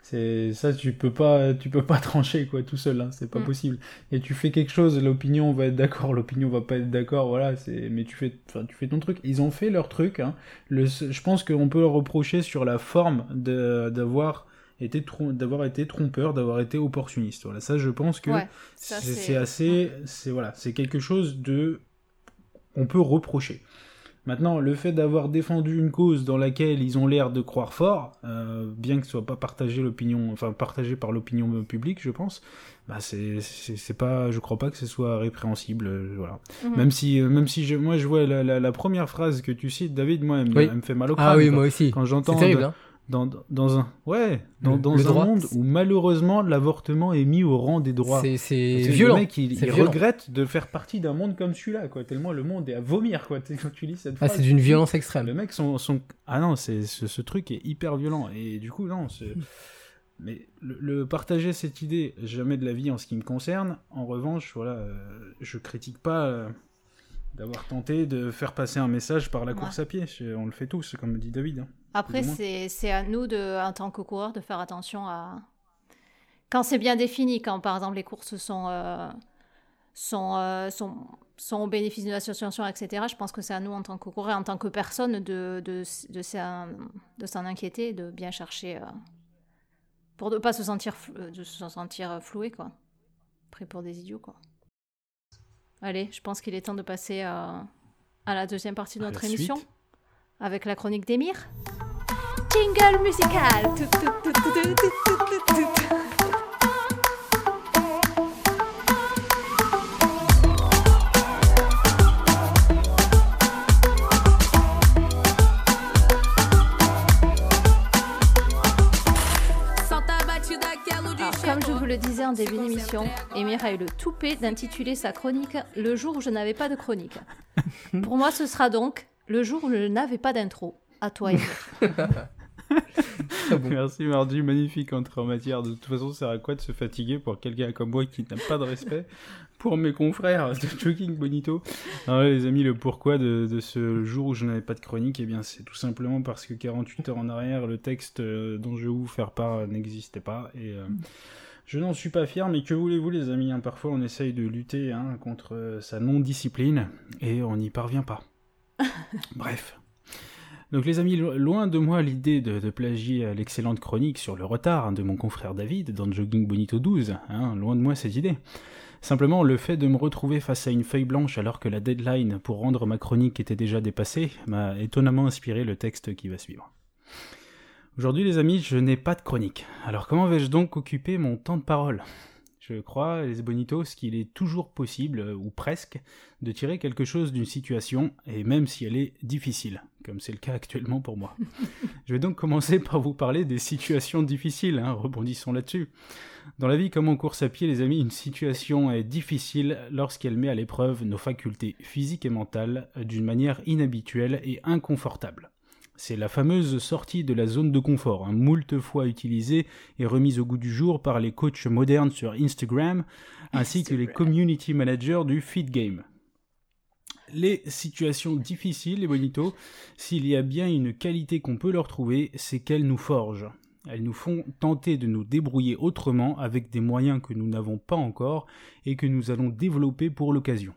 C'est ça, tu peux pas, tu peux pas [LAUGHS] trancher quoi tout seul. Hein. C'est pas Mm. possible. Et tu fais quelque chose, l'opinion va être d'accord, l'opinion va pas être d'accord. Voilà, c'est. Mais tu fais, enfin, tu fais ton truc. Ils ont fait leur truc. Hein. Le, je pense qu'on peut leur reprocher sur la forme de d'avoir été d'avoir été trompeur, d'avoir été opportuniste. Voilà, ça, je pense que Ouais, c'est assez, c'est voilà, c'est quelque chose de, on peut reprocher. Maintenant, le fait d'avoir défendu une cause dans laquelle ils ont l'air de croire fort, euh, bien que ce soit pas partagé l'opinion, enfin partagé par l'opinion publique, je pense, bah c'est c'est pas, je crois pas que ce soit répréhensible, euh, voilà. Mhm. Même si euh, même si je, moi je vois la, la, la première phrase que tu cites, David, moi elle me, Oui. elle me fait mal au crâne. Ah oui, quoi. moi aussi. Quand C'est j'entends terrible, hein. Dans, dans un ouais dans, Le- dans le un droit, monde où malheureusement l'avortement est mis au rang des droits. C'est violent. Le mec, il, il violent. regrette de faire partie d'un monde comme celui-là, quoi. Tellement le monde est à vomir, quoi. [LAUGHS] Quand tu lis cette Ah, c'est d'une violence Le extrême. mec, son, son... ah non, c'est ce, ce truc est hyper violent. Et du coup, non, c'est. [LAUGHS] Mais le, le partager cette idée, jamais de la vie en ce qui me concerne. En revanche, voilà, euh, je critique pas euh, d'avoir tenté de faire passer un message par la Ouais. course à pied. On le fait tous, comme dit David. hein. Après, c'est à nous, de, en tant que coureur, de faire attention à. Quand c'est bien défini, quand par exemple les courses sont, euh, sont, euh, sont, sont au bénéfice d'une association, etc., je pense que c'est à nous, en tant que coureur, en tant que personne, de, de, de, s'en- de s'en inquiéter, de bien chercher. euh, pour ne pas se sentir, fl- de se sentir floué, quoi. Pris pour des idiots, quoi. Allez, je pense qu'il est temps de passer euh, à la deuxième partie de notre émission. suite. Avec la chronique d'Emir. Jingle musical. Comme je vous le disais en début d'émission, Emir a eu le toupet d'intituler sa chronique Le jour où je n'avais pas de chronique. [LAUGHS] Pour moi, ce sera donc Le jour où je n'avais pas d'intro. À toi, Emir. [LAUGHS] Bon. Merci Mardi, magnifique entrée en matière. De toute façon, ça sert à quoi de se fatiguer pour quelqu'un comme moi qui n'a pas de respect pour mes confrères de Jogging Bonito? Alors, Les amis, le pourquoi de, de ce jour où je n'avais pas de chronique, eh bien c'est tout simplement parce que 48 heures en arrière, le texte euh, dont je vais vous faire part euh, n'existait pas. Et euh, je n'en suis pas fier, mais que voulez-vous les amis? Hein, Parfois on essaye de lutter hein, contre sa non-discipline et on n'y parvient pas. [LAUGHS] Bref. Donc les amis, lo- loin de moi l'idée de, de plagier euh, l'excellente chronique sur le retard hein, de mon confrère David dans Jogging Bonito 12, hein, loin de moi cette idée. Simplement, le fait de me retrouver face à une feuille blanche alors que la deadline pour rendre ma chronique était déjà dépassée m'a étonnamment inspiré le texte qui va suivre. Aujourd'hui les amis, je n'ai pas de chronique. Alors comment vais-je donc occuper mon temps de parole? Je crois, les bonitos, qu'il est toujours possible, euh, ou presque, de tirer quelque chose d'une situation, et même si elle est difficile, comme c'est le cas actuellement pour moi. [LAUGHS] Je vais donc commencer par vous parler des situations difficiles, hein, rebondissons là-dessus. Dans la vie comme en course à pied, les amis, une situation est difficile lorsqu'elle met à l'épreuve nos facultés physiques et mentales d'une manière inhabituelle et inconfortable. C'est la fameuse sortie de la zone de confort, hein, moult fois utilisée et remise au goût du jour par les coachs modernes sur Instagram, ainsi que les community managers du feed game. Les situations difficiles, les bonitos, s'il y a bien une qualité qu'on peut leur trouver, c'est qu'elles nous forgent. Elles nous font tenter de nous débrouiller autrement avec des moyens que nous n'avons pas encore et que nous allons développer pour l'occasion.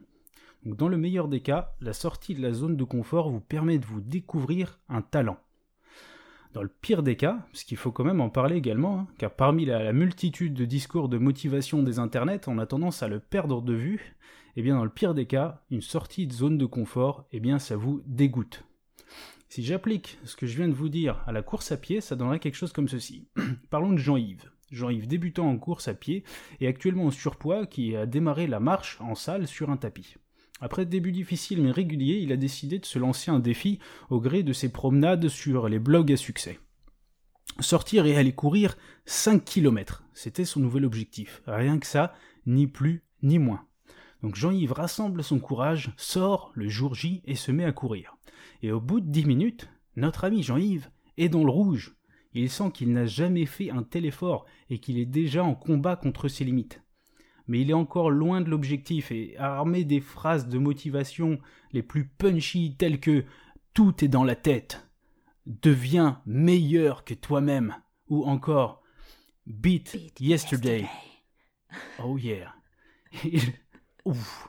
Dans le meilleur des cas, la sortie de la zone de confort vous permet de vous découvrir un talent. Dans le pire des cas, parce qu'il faut quand même en parler également, hein, car parmi la, multitude de discours de motivation des internets, on a tendance à le perdre de vue, et bien dans le pire des cas, une sortie de zone de confort, eh bien ça vous dégoûte. Si j'applique ce que je viens de vous dire à la course à pied, ça donnerait quelque chose comme ceci. [CLEARS THROAT] Parlons de Jean-Yves. Jean-Yves débutant en course à pied et actuellement en surpoids qui a démarré la marche en salle sur un tapis. Après début difficile mais régulier, il a décidé de se lancer un défi au gré de ses promenades sur les blogs à succès. Sortir et aller courir 5 km, c'était son nouvel objectif. Rien que ça, ni plus ni moins. Donc Jean-Yves rassemble son courage, sort le jour J et se met à courir. Et au bout de 10 minutes, notre ami Jean-Yves est dans le rouge. Il sent qu'il n'a jamais fait un tel effort et qu'il est déjà en combat contre ses limites mais il est encore loin de l'objectif et armé des phrases de motivation les plus punchy telles que tout est dans la tête, deviens meilleur que toi-même ou encore beat, yesterday. Oh yeah. Il, ouf.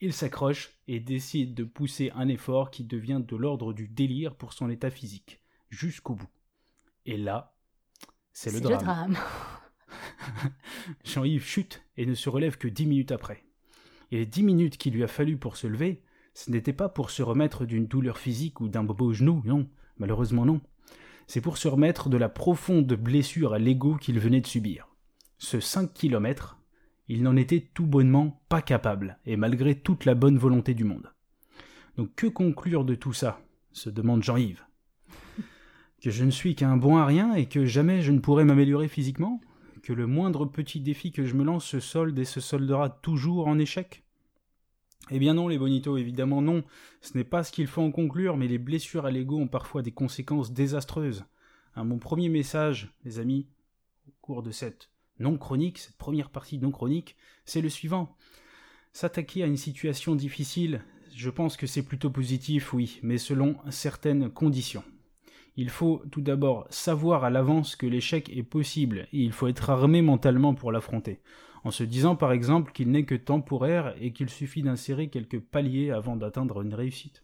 Il s'accroche et décide de pousser un effort qui devient de l'ordre du délire pour son état physique, jusqu'au bout. Et là, c'est le drame. drame. [LAUGHS] Jean-Yves chute et ne se relève que dix minutes après. Et les dix minutes qu'il lui a fallu pour se lever, ce n'était pas pour se remettre d'une douleur physique ou d'un bobo au genou, non, malheureusement non. C'est pour se remettre de la profonde blessure à l'ego qu'il venait de subir. Ce 5 kilomètres, il n'en était tout bonnement pas capable, et malgré toute la bonne volonté du monde. Donc que conclure de tout ça? se demande Jean-Yves. [LAUGHS] Que je ne suis qu'un bon à rien et que jamais je ne pourrai m'améliorer physiquement? Que le moindre petit défi que je me lance se solde et se soldera toujours en échec? Eh bien non, les bonitos, évidemment non. Ce n'est pas ce qu'il faut en conclure, mais les blessures à l'ego ont parfois des conséquences désastreuses. Hein, mon premier message, les amis, au cours de cette non chronique, cette première partie non chronique, c'est le suivant. S'attaquer à une situation difficile, je pense que c'est plutôt positif, oui, mais selon certaines conditions. Il faut tout d'abord savoir à l'avance que l'échec est possible et il faut être armé mentalement pour l'affronter, en se disant par exemple qu'il n'est que temporaire et qu'il suffit d'insérer quelques paliers avant d'atteindre une réussite.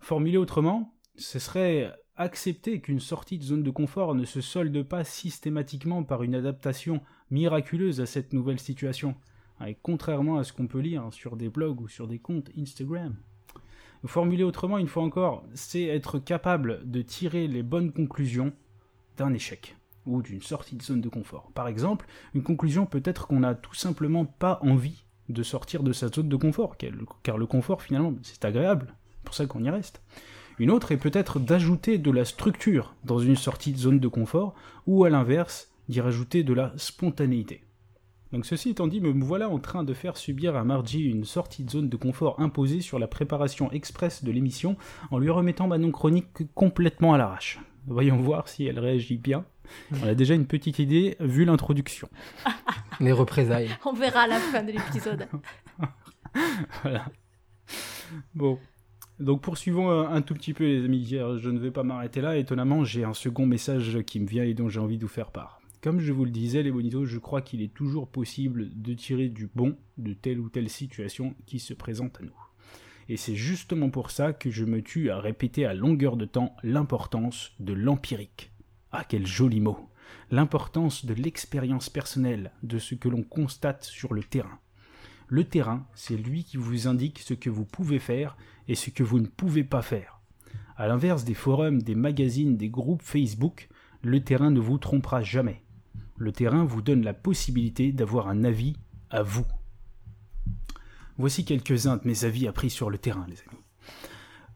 Formulé autrement, ce serait accepter qu'une sortie de zone de confort ne se solde pas systématiquement par une adaptation miraculeuse à cette nouvelle situation, et contrairement à ce qu'on peut lire sur des blogs ou sur des comptes Instagram. Formulé autrement, une fois encore, c'est être capable de tirer les bonnes conclusions d'un échec ou d'une sortie de zone de confort. Par exemple, une conclusion peut être qu'on n'a tout simplement pas envie de sortir de sa zone de confort, car le confort finalement c'est agréable, c'est pour ça qu'on y reste. Une autre est peut-être d'ajouter de la structure dans une sortie de zone de confort, ou à l'inverse, d'y rajouter de la spontanéité. Donc ceci étant dit, me voilà en train de faire subir à Margie une sortie de zone de confort imposée sur la préparation express de l'émission en lui remettant ma non chronique complètement à l'arrache. Voyons voir si elle réagit bien. On a déjà une petite idée vu l'introduction. [LAUGHS] Les représailles. On verra à la fin de l'épisode. [LAUGHS] voilà. Bon. Donc poursuivons un tout petit peu les amis, je ne vais pas m'arrêter là. Étonnamment, j'ai un second message qui me vient et dont j'ai envie de vous faire part. Comme je vous le disais, les bonitos, je crois qu'il est toujours possible de tirer du bon de telle ou telle situation qui se présente à nous. Et c'est justement pour ça que je me tue à répéter à longueur de temps l'importance de l'empirique. Ah, quel joli mot L'importance de l'expérience personnelle, de ce que l'on constate sur le terrain. Le terrain, c'est lui qui vous indique ce que vous pouvez faire et ce que vous ne pouvez pas faire. À l'inverse des forums, des magazines, des groupes Facebook, le terrain ne vous trompera jamais le terrain vous donne la possibilité d'avoir un avis à vous. Voici quelques-uns de mes avis appris sur le terrain, les amis.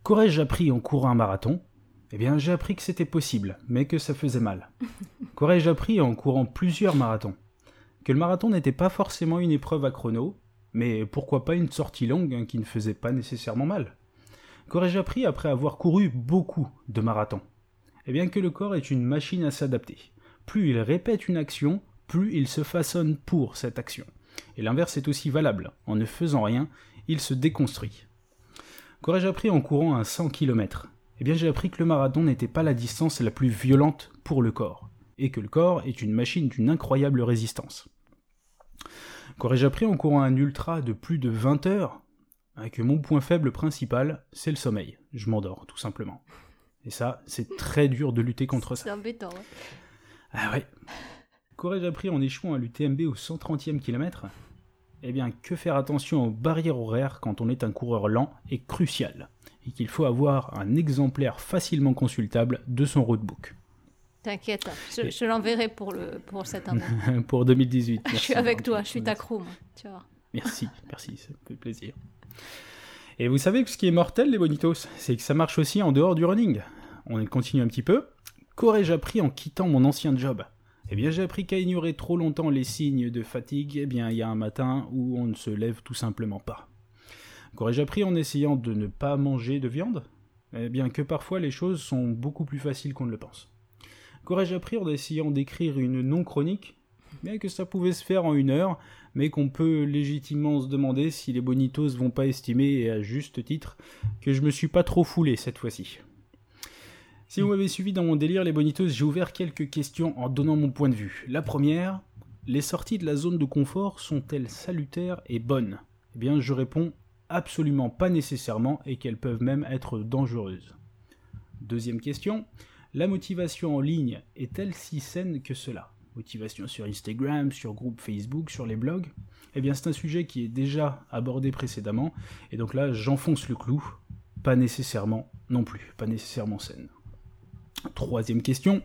Qu'aurais-je appris en courant un marathon? Eh bien, j'ai appris que c'était possible, mais que ça faisait mal. [LAUGHS] Qu'aurais-je appris en courant plusieurs marathons? Que le marathon n'était pas forcément une épreuve à chrono, mais pourquoi pas une sortie longue hein, qui ne faisait pas nécessairement mal? Qu'aurais-je appris après avoir couru beaucoup de marathons? Eh bien que le corps est une machine à s'adapter plus il répète une action, plus il se façonne pour cette action. Et l'inverse est aussi valable. En ne faisant rien, il se déconstruit. Qu'aurais-je appris en courant un 100 km Eh bien j'ai appris que le marathon n'était pas la distance la plus violente pour le corps. et que le corps est une machine d'une incroyable résistance. Qu'aurais-je appris en courant un ultra de plus de 20 heures? Ah, Que mon point faible principal, c'est le sommeil. Je m'endors, tout simplement. Et ça, c'est très dur de lutter contre ça. C'est embêtant. hein. Ah ouais. Qu'aurais-je appris en échouant à l'UTMB au 130e kilomètre? Eh bien, que faire attention aux barrières horaires quand on est un coureur lent est crucial, et qu'il faut avoir un exemplaire facilement consultable de son roadbook. T'inquiète, je, je l'enverrai pour, le, pour cette année. [LAUGHS] Pour 2018. [LAUGHS] je suis avec toi, je [LAUGHS] suis ta crew, moi. Tu vois. Merci, merci, ça me fait plaisir. Et vous savez que ce qui est mortel, les bonitos, c'est que ça marche aussi en dehors du running. On continue un petit peu. Qu'aurais-je appris en quittant mon ancien job? Eh bien, j'ai appris qu'à ignorer trop longtemps les signes de fatigue, eh bien, il y a un matin où on ne se lève tout simplement pas. Qu'aurais-je appris en essayant de ne pas manger de viande? Eh bien, que parfois les choses sont beaucoup plus faciles qu'on ne le pense. Qu'aurais-je appris en essayant d'écrire une non-chronique? Bien que ça pouvait se faire en une heure, mais qu'on peut légitimement se demander si les bonitos vont pas estimer, et à juste titre, que je me suis pas trop foulé cette fois-ci. Si vous m'avez suivi dans mon délire, les bonitos, j'ai ouvert quelques questions en donnant mon point de vue. La première, les sorties de la zone de confort sont-elles salutaires et bonnes? Eh bien, je réponds absolument pas nécessairement et qu'elles peuvent même être dangereuses. Deuxième question, la motivation en ligne est-elle si saine que cela? Motivation sur Instagram, sur groupe Facebook, sur les blogs? Eh bien, c'est un sujet qui est déjà abordé précédemment, et donc là, j'enfonce le clou. Pas nécessairement non plus, pas nécessairement saine. Troisième question,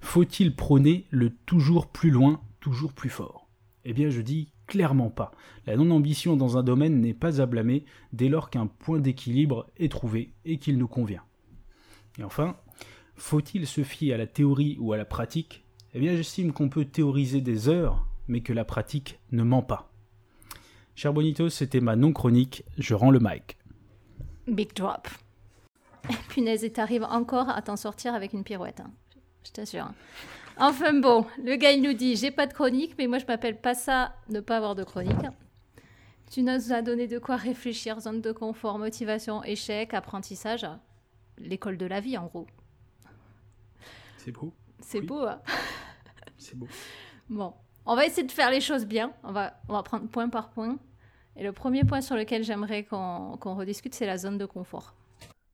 faut-il prôner le toujours plus loin, toujours plus fort? Eh bien, je dis clairement pas. La non-ambition dans un domaine n'est pas à blâmer dès lors qu'un point d'équilibre est trouvé et qu'il nous convient. Et enfin, faut-il se fier à la théorie ou à la pratique? Eh bien, j'estime qu'on peut théoriser des heures, mais que la pratique ne ment pas. Cher Bonitos, c'était ma non-chronique, je rends le mic. Big drop. [LAUGHS] Punaise, et t'arrives encore à t'en sortir avec une pirouette. hein. Je t'assure. Enfin bon, le gars il nous dit j'ai pas de chronique, mais moi je m'appelle pas ça ne pas avoir de chronique. Tu nous as donné de quoi réfléchir, zone de confort, motivation, échec, apprentissage. L'école de la vie en gros. C'est beau, C'est Oui. beau, hein c'est beau. Bon, on va essayer de faire les choses bien. On va, on va prendre point par point. Et le premier point sur lequel j'aimerais qu'on qu'on rediscute, c'est la zone de confort.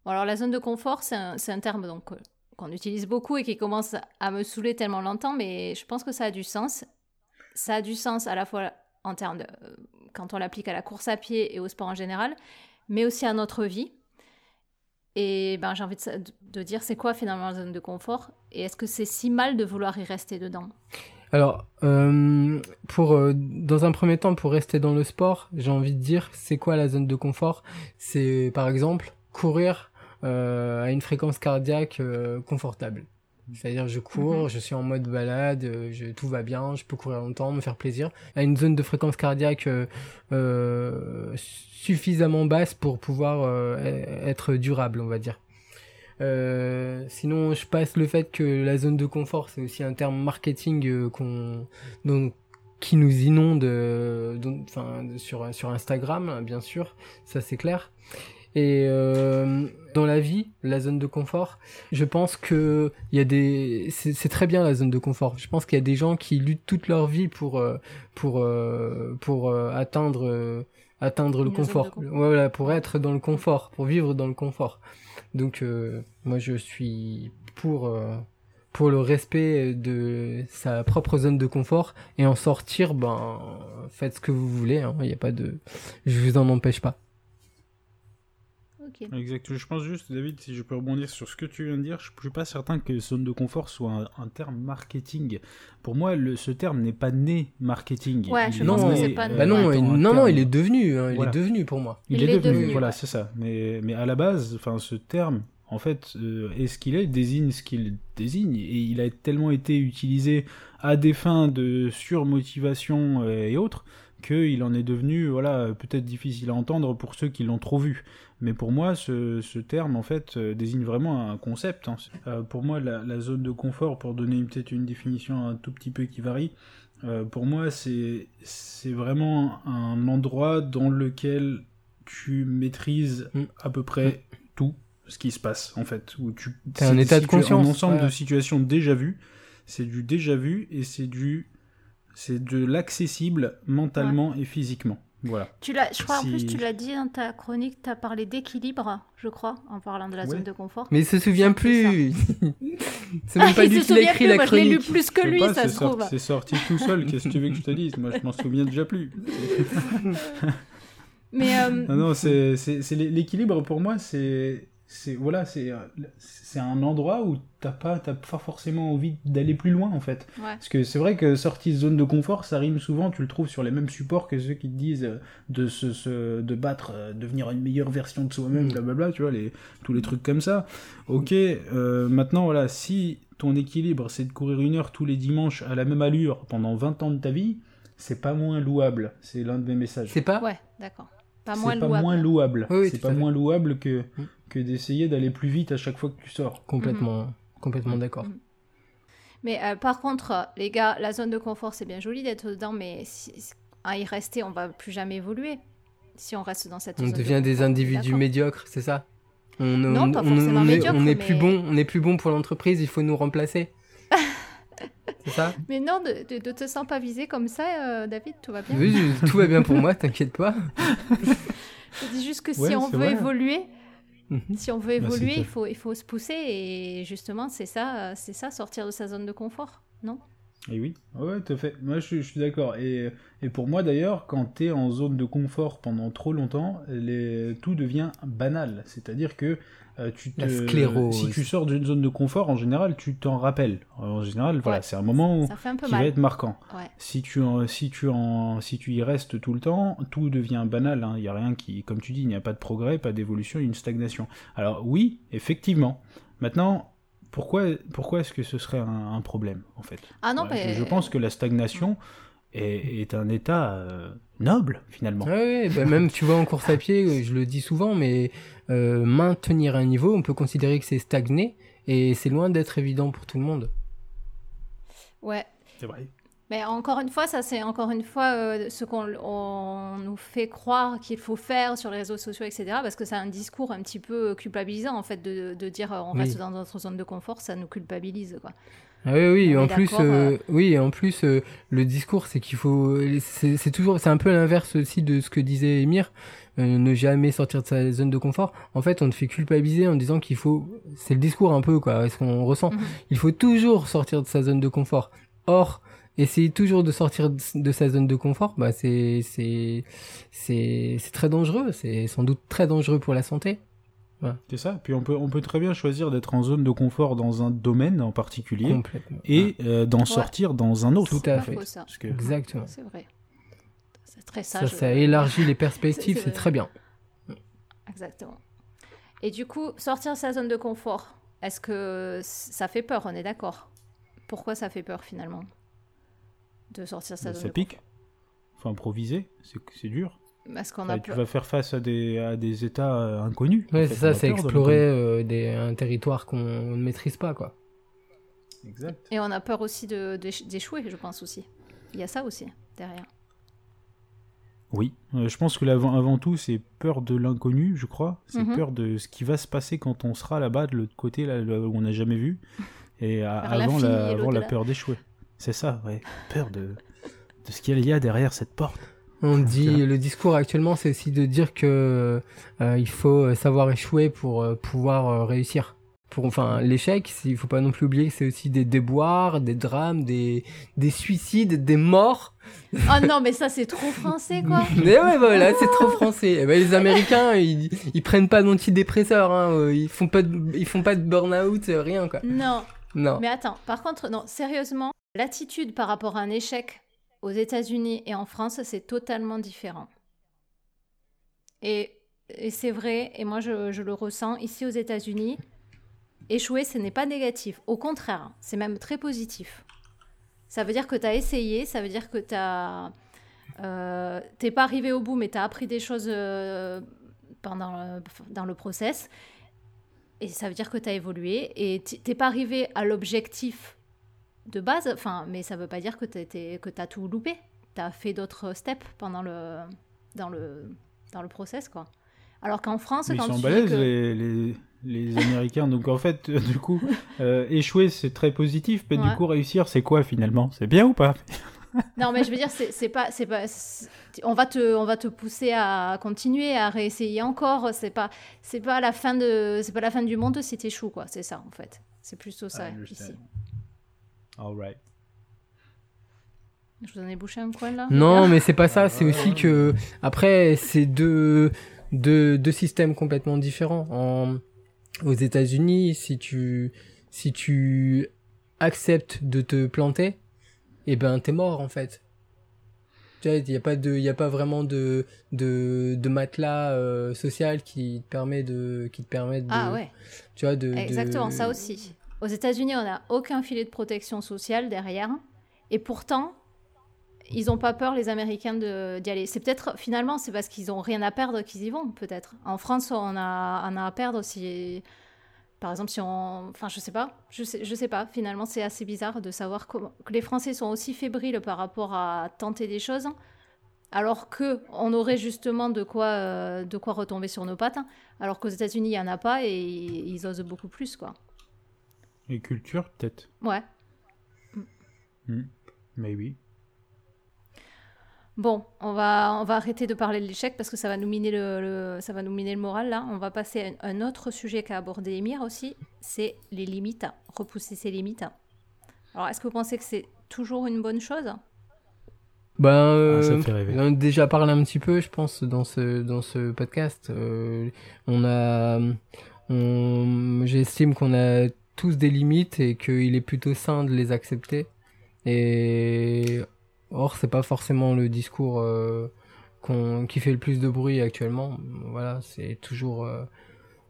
Alors la zone de confort, c'est un, terme donc euh, qu'on utilise beaucoup et qui commence à me saouler tellement longtemps, mais je pense que ça a du sens. Ça a du sens à la fois en termes euh, quand on l'applique à la course à pied et au sport en général, mais aussi à notre vie. Et ben, j'ai envie de, dire, c'est quoi finalement la zone de confort? Et est-ce que c'est si mal de vouloir y rester dedans? Alors, euh, pour dans un premier temps, pour rester dans le sport, j'ai envie de dire, c'est quoi la zone de confort? C'est par exemple courir à une fréquence cardiaque euh, confortable. C'est-à-dire, je cours, Mhm. je suis en mode balade, euh, je, tout va bien, je peux courir longtemps, me faire plaisir. À une zone de fréquence cardiaque euh, euh, suffisamment basse pour pouvoir euh, être durable, on va dire. Euh, sinon, je passe le fait que la zone de confort, c'est aussi un terme marketing euh, qu'on, qui nous inonde, euh, enfin, sur sur Instagram, hein, bien sûr, ça c'est clair. Et euh, dans la vie, la zone de confort, je pense que il y a des, c'est très bien la zone de confort. Je pense qu'il y a des gens qui luttent toute leur vie pour euh, pour euh, pour euh, atteindre atteindre le confort. confort. Voilà, pour être dans le confort, pour vivre dans le confort. Donc euh, moi je suis pour euh, pour le respect de sa propre zone de confort et en sortir ben faites ce que vous voulez hein, il y a pas de je vous en empêche pas. Ok. Exact. Je pense juste, David, si je peux rebondir sur ce que tu viens de dire, je ne suis pas certain que zone de confort soit un, un terme marketing. Pour moi, le, ce terme n'est pas né marketing. Ouais, Il je est pense que c'est pas euh, né. Bah non, il, non non, terme- il est devenu hein, il Voilà. est devenu pour moi. Il, Il est devenu, devenu, voilà, ouais. c'est ça. Mais, mais à la base, enfin, ce terme, en fait, euh, est ce qu'il est, désigne ce qu'il désigne, et il a tellement été utilisé à des fins de surmotivation euh, et autres, qu'il en est devenu, voilà, peut-être difficile à entendre pour ceux qui l'ont trop vu. Mais pour moi, ce, ce terme, en fait, euh, désigne vraiment un concept. hein. Euh, pour moi, la, la zone de confort, pour donner peut-être une définition un tout petit peu qui varie, euh, pour moi, c'est c'est vraiment un endroit dans lequel tu maîtrises Mm. à peu près tout ce qui se passe, en fait. Où tu, un c'est des état de conscience, Un ensemble ouais. de situations déjà vues. c'est du déjà vu et c'est du c'est de l'accessible mentalement et physiquement. Voilà. Tu l'as, je crois en plus tu l'as dit dans ta chronique, tu as parlé d'équilibre, je crois, en parlant de la Ouais. zone de confort. Mais il se souvient plus. [LAUGHS] c'est même pas il lui qui l'a écrit plus, la moi je l'ai lu chronique. plus que lui, pas, ça c'est se sorti- trouve. C'est sorti tout seul, qu'est-ce que tu veux que je te dise? Moi, je m'en souviens déjà plus. Mais euh, Non, non, c'est c'est- c'est l'é- l'équilibre pour moi, c'est c'est voilà, c'est c'est un endroit où t'as pas t'as pas forcément envie d'aller plus loin en fait. ouais. Parce que c'est vrai que sortie de zone de confort, ça rime souvent, tu le trouves sur les mêmes supports que ceux qui te disent euh, de se, se- de battre, euh, devenir une meilleure version de soi-même, Mm. blablabla, tu vois, les, tous les trucs comme ça. Ok, euh, maintenant voilà, si ton équilibre c'est de courir une heure tous les dimanches à la même allure pendant 20 ans de ta vie, c'est pas moins louable, c'est l'un de mes messages. C'est pas Ouais, d'accord. Pas C'est moins pas louable. moins louable. Oui, oui, c'est pas moins louable que, Mm. Que d'essayer d'aller plus vite à chaque fois que tu sors. complètement, complètement d'accord. Mhm. Mais euh, par contre, euh, les gars, la zone de confort, c'est bien joli d'être dedans, mais si, à y rester, on va plus jamais évoluer. Si on reste dans cette On zone de devient des confort, individus médiocres, c'est ça? On, Non, on- pas on- forcément on est, médiocres, on est plus mais- bon, on est plus bon pour l'entreprise, il faut nous remplacer. [LAUGHS] c'est ça? Mais non, de, de, de te sens pas visé comme ça, euh, David, tout va bien. Oui, tout va bien pour moi, t'inquiète pas. [LAUGHS] Je dis juste que Ouais, si on veut vrai. évoluer, Mhm. si on veut Bah, évoluer, il faut, il faut se pousser et justement, c'est ça, c'est ça, sortir de sa zone de confort, non? Et oui, ouais, tout à fait. Moi, je, suis- je suis d'accord. Et, et pour moi, d'ailleurs, quand tu es en zone de confort pendant trop longtemps, les, tout devient banal. C'est-à-dire que euh, tu te, La sclérose. si tu sors d'une zone de confort, en général, tu t'en rappelles. En général, voilà, Ouais. c'est un moment où- qui va mal. être marquant. Ouais. Si tu, en- si, tu en, si tu y restes tout le temps, tout devient banal. hein. Il n'y a rien qui, comme tu dis, il n'y a pas de progrès, pas d'évolution, une stagnation. Alors oui, effectivement. Maintenant, pourquoi, pourquoi est-ce que ce serait un, un problème, en fait? Ah non, Voilà, mais- je, je pense que la stagnation est, est un état euh, noble, finalement. Ouais, ouais, bah même tu vois en course à pied, je le dis souvent, mais euh, maintenir un niveau, on peut considérer que c'est stagner et c'est loin d'être évident pour tout le monde. Ouais. C'est vrai. Mais encore une fois, ça c'est encore une fois euh, ce qu'on on nous fait croire qu'il faut faire sur les réseaux sociaux, etc. Parce que c'est un discours un petit peu culpabilisant en fait de, de dire euh, on Oui. reste dans notre zone de confort, ça nous culpabilise quoi. Ah oui, oui, On en est plus, euh, euh. oui, en plus, euh, le discours, c'est qu'il faut, c'est toujours, c'est un peu l'inverse aussi de ce que disait Emir, euh, ne jamais sortir de sa zone de confort. En fait, on te fait culpabiliser en disant qu'il faut, c'est le discours un peu, quoi, ce qu'on ressent? Mhm. Il faut toujours sortir de sa zone de confort. Or, essayer toujours de sortir de, de sa zone de confort, bah, c'est, c'est, c'est, c'est très dangereux. C'est sans doute très dangereux pour la santé. C'est ça. Puis on peut, on peut très bien choisir d'être en zone de confort dans un domaine en particulier et euh, d'en sortir dans un autre. Tout à fait. Faux, ça. Parce que Exactement. C'est vrai. C'est très sage. ça élargit les perspectives, [LAUGHS] C'est- très bien. Exactement. Et du coup, sortir de sa zone de confort, est-ce que ça fait peur? On est d'accord. Pourquoi ça fait peur finalement? De sortir sa zone ça de pique. Faut improviser, c'est dur. Confort Parce qu'on Ouais, a tu peur. vas faire face à des, à des états euh, inconnus. en Ouais, fait. c'est On ça, a c'est peur de explorer euh, des, un territoire qu'on ne maîtrise pas, quoi. Exact. Et on a peur aussi de- d'éch- d'échouer, je pense aussi. Il y a ça aussi derrière. Oui, euh, je pense que l'avant avant tout, c'est peur de l'inconnu, je crois. C'est Mhm. peur de ce qui va se passer quand on sera là-bas, de l'autre côté, là, là où on n'a jamais vu. Et à- avant, la, et avant la peur d'échouer. C'est ça, ouais. Peur de, de ce qu'il y a derrière cette porte. On dit, le discours actuellement, c'est aussi de dire que euh, il faut euh, savoir échouer pour euh, pouvoir euh, réussir. Pour, enfin, l'échec, il faut pas non plus oublier que c'est aussi des déboires, des drames, des, des suicides, des morts. Oh non, mais ça c'est trop français quoi. [LAUGHS] Mais ouais, voilà, c'est trop français. Eh ben, les Américains, ils, ils prennent pas d'antidépresseurs, hein, ils font pas de, ils font pas de burn-out, rien, quoi. Non. Non. Mais attends, par contre, non, sérieusement, l'attitude par rapport à un échec aux États-Unis et en France, c'est totalement différent. Et, et c'est vrai, et moi je, je le ressens, ici aux États-Unis, échouer, ce n'est pas négatif. Au contraire, c'est même très positif. Ça veut dire que tu as essayé, ça veut dire que tu as... T'es pas arrivé au bout, mais tu as appris des choses euh, pendant le- dans le process. Et ça veut dire que tu as évolué et t'es pas arrivé à l'objectif de base, enfin, mais ça veut pas dire que tu as tout loupé. Tu as fait d'autres steps pendant le, dans, le, dans le process, quoi. Alors qu'en France, Mais ils quand sont tu balèzes, que- les, les, les Américains. Donc en fait, euh, du coup, euh, échouer, c'est très positif. Mais Ouais. du coup, réussir, c'est quoi finalement? C'est bien ou pas? Non, mais je veux dire, c'est pas, c'est pas, on va te, on va te pousser à continuer, à réessayer encore. C'est pas, c'est pas la fin de, c'est pas la fin du monde si t'échoues, quoi. C'est ça, en fait. C'est plutôt ça ici. Understand. All right. Je vous en ai bouché un coin là. Non, [LAUGHS] mais c'est pas ça. C'est aussi que après, c'est deux, deux, deux systèmes complètement différents. En, aux États-Unis, si tu, si tu acceptes de te planter, eh ben t'es mort en fait. Tu vois, il y a pas de, il y a pas vraiment de, de, de matelas euh, social qui te permet de, qui te permet de, Ah ouais, tu vois, de, de- exactement, ça aussi. Aux États-Unis, on n'a aucun filet de protection sociale derrière, et pourtant, ils n'ont pas peur, les Américains, d'y aller. C'est peut-être, finalement, c'est parce qu'ils ont rien à perdre qu'ils y vont, peut-être. En France, on a, on a à perdre si, par exemple, si on, enfin, je sais pas, je sais, je sais pas. Finalement, c'est assez bizarre de savoir que les Français sont aussi fébriles par rapport à tenter des choses. Alors que on aurait justement de quoi, euh, de quoi retomber sur nos pattes, alors qu'aux États-Unis il y en a pas et ils osent beaucoup plus quoi. Et culture, peut-être. Ouais. Mais oui. Bon, on va, on va arrêter de parler de l'échec parce que ça va nous miner le, le- ça va nous miner le moral là. On va passer à un, un autre sujet qu'a abordé Emir aussi, c'est les limites, repousser ses limites. Alors, est-ce que vous pensez que c'est toujours une bonne chose? Ben, euh, Ah, ça me fait rêver. on a déjà parlé un petit peu, je pense, dans ce dans ce podcast. Euh, on a, on, j'estime qu'on a tous des limites et qu'il est plutôt sain de les accepter. Et or, c'est pas forcément le discours euh, qui fait le plus de bruit actuellement. Voilà, c'est toujours euh,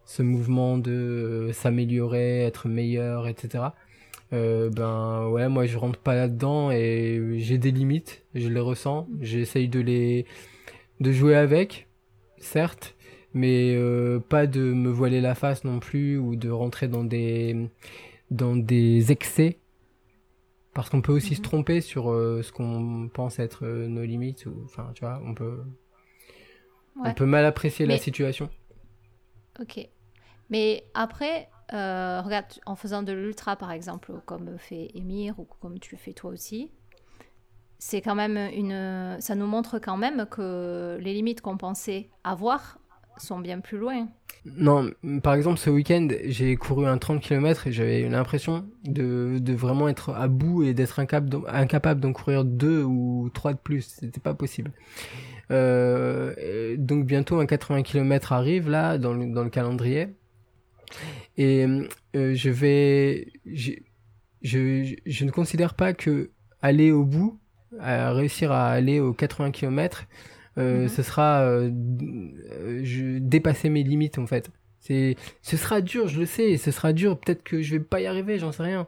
ce mouvement de euh, s'améliorer, être meilleur, etc. Ben ouais, moi je rentre pas là-dedans et j'ai des limites, je les ressens, j'essaye de les de jouer avec, certes, mais euh, pas de me voiler la face non plus ou de rentrer dans des dans des excès parce qu'on peut aussi Mhm. se tromper sur euh, ce qu'on pense être euh, nos limites ou enfin tu vois, on peut Ouais. on peut mal apprécier la situation. Ok. Mais après, regarde, en faisant de l'ultra, par exemple, comme fait Émir ou comme tu le fais toi aussi, c'est quand même une. Ça nous montre quand même que les limites qu'on pensait avoir sont bien plus loin. Non, par exemple, ce week-end, j'ai couru un 30 km et j'avais l'impression de, vraiment être à bout et d'être incapable d'en- courir deux ou trois de plus. C'était pas possible. Euh, donc bientôt un 80 km arrive là dans le, dans le calendrier et euh, je vais je, je, ne considère pas que aller au bout réussir à aller aux 80 km euh, Mhm. ce sera euh, je, dépasser mes limites en fait. C'est ce sera dur je le sais ce sera dur. Peut-être que je vais pas y arriver j'en sais rien.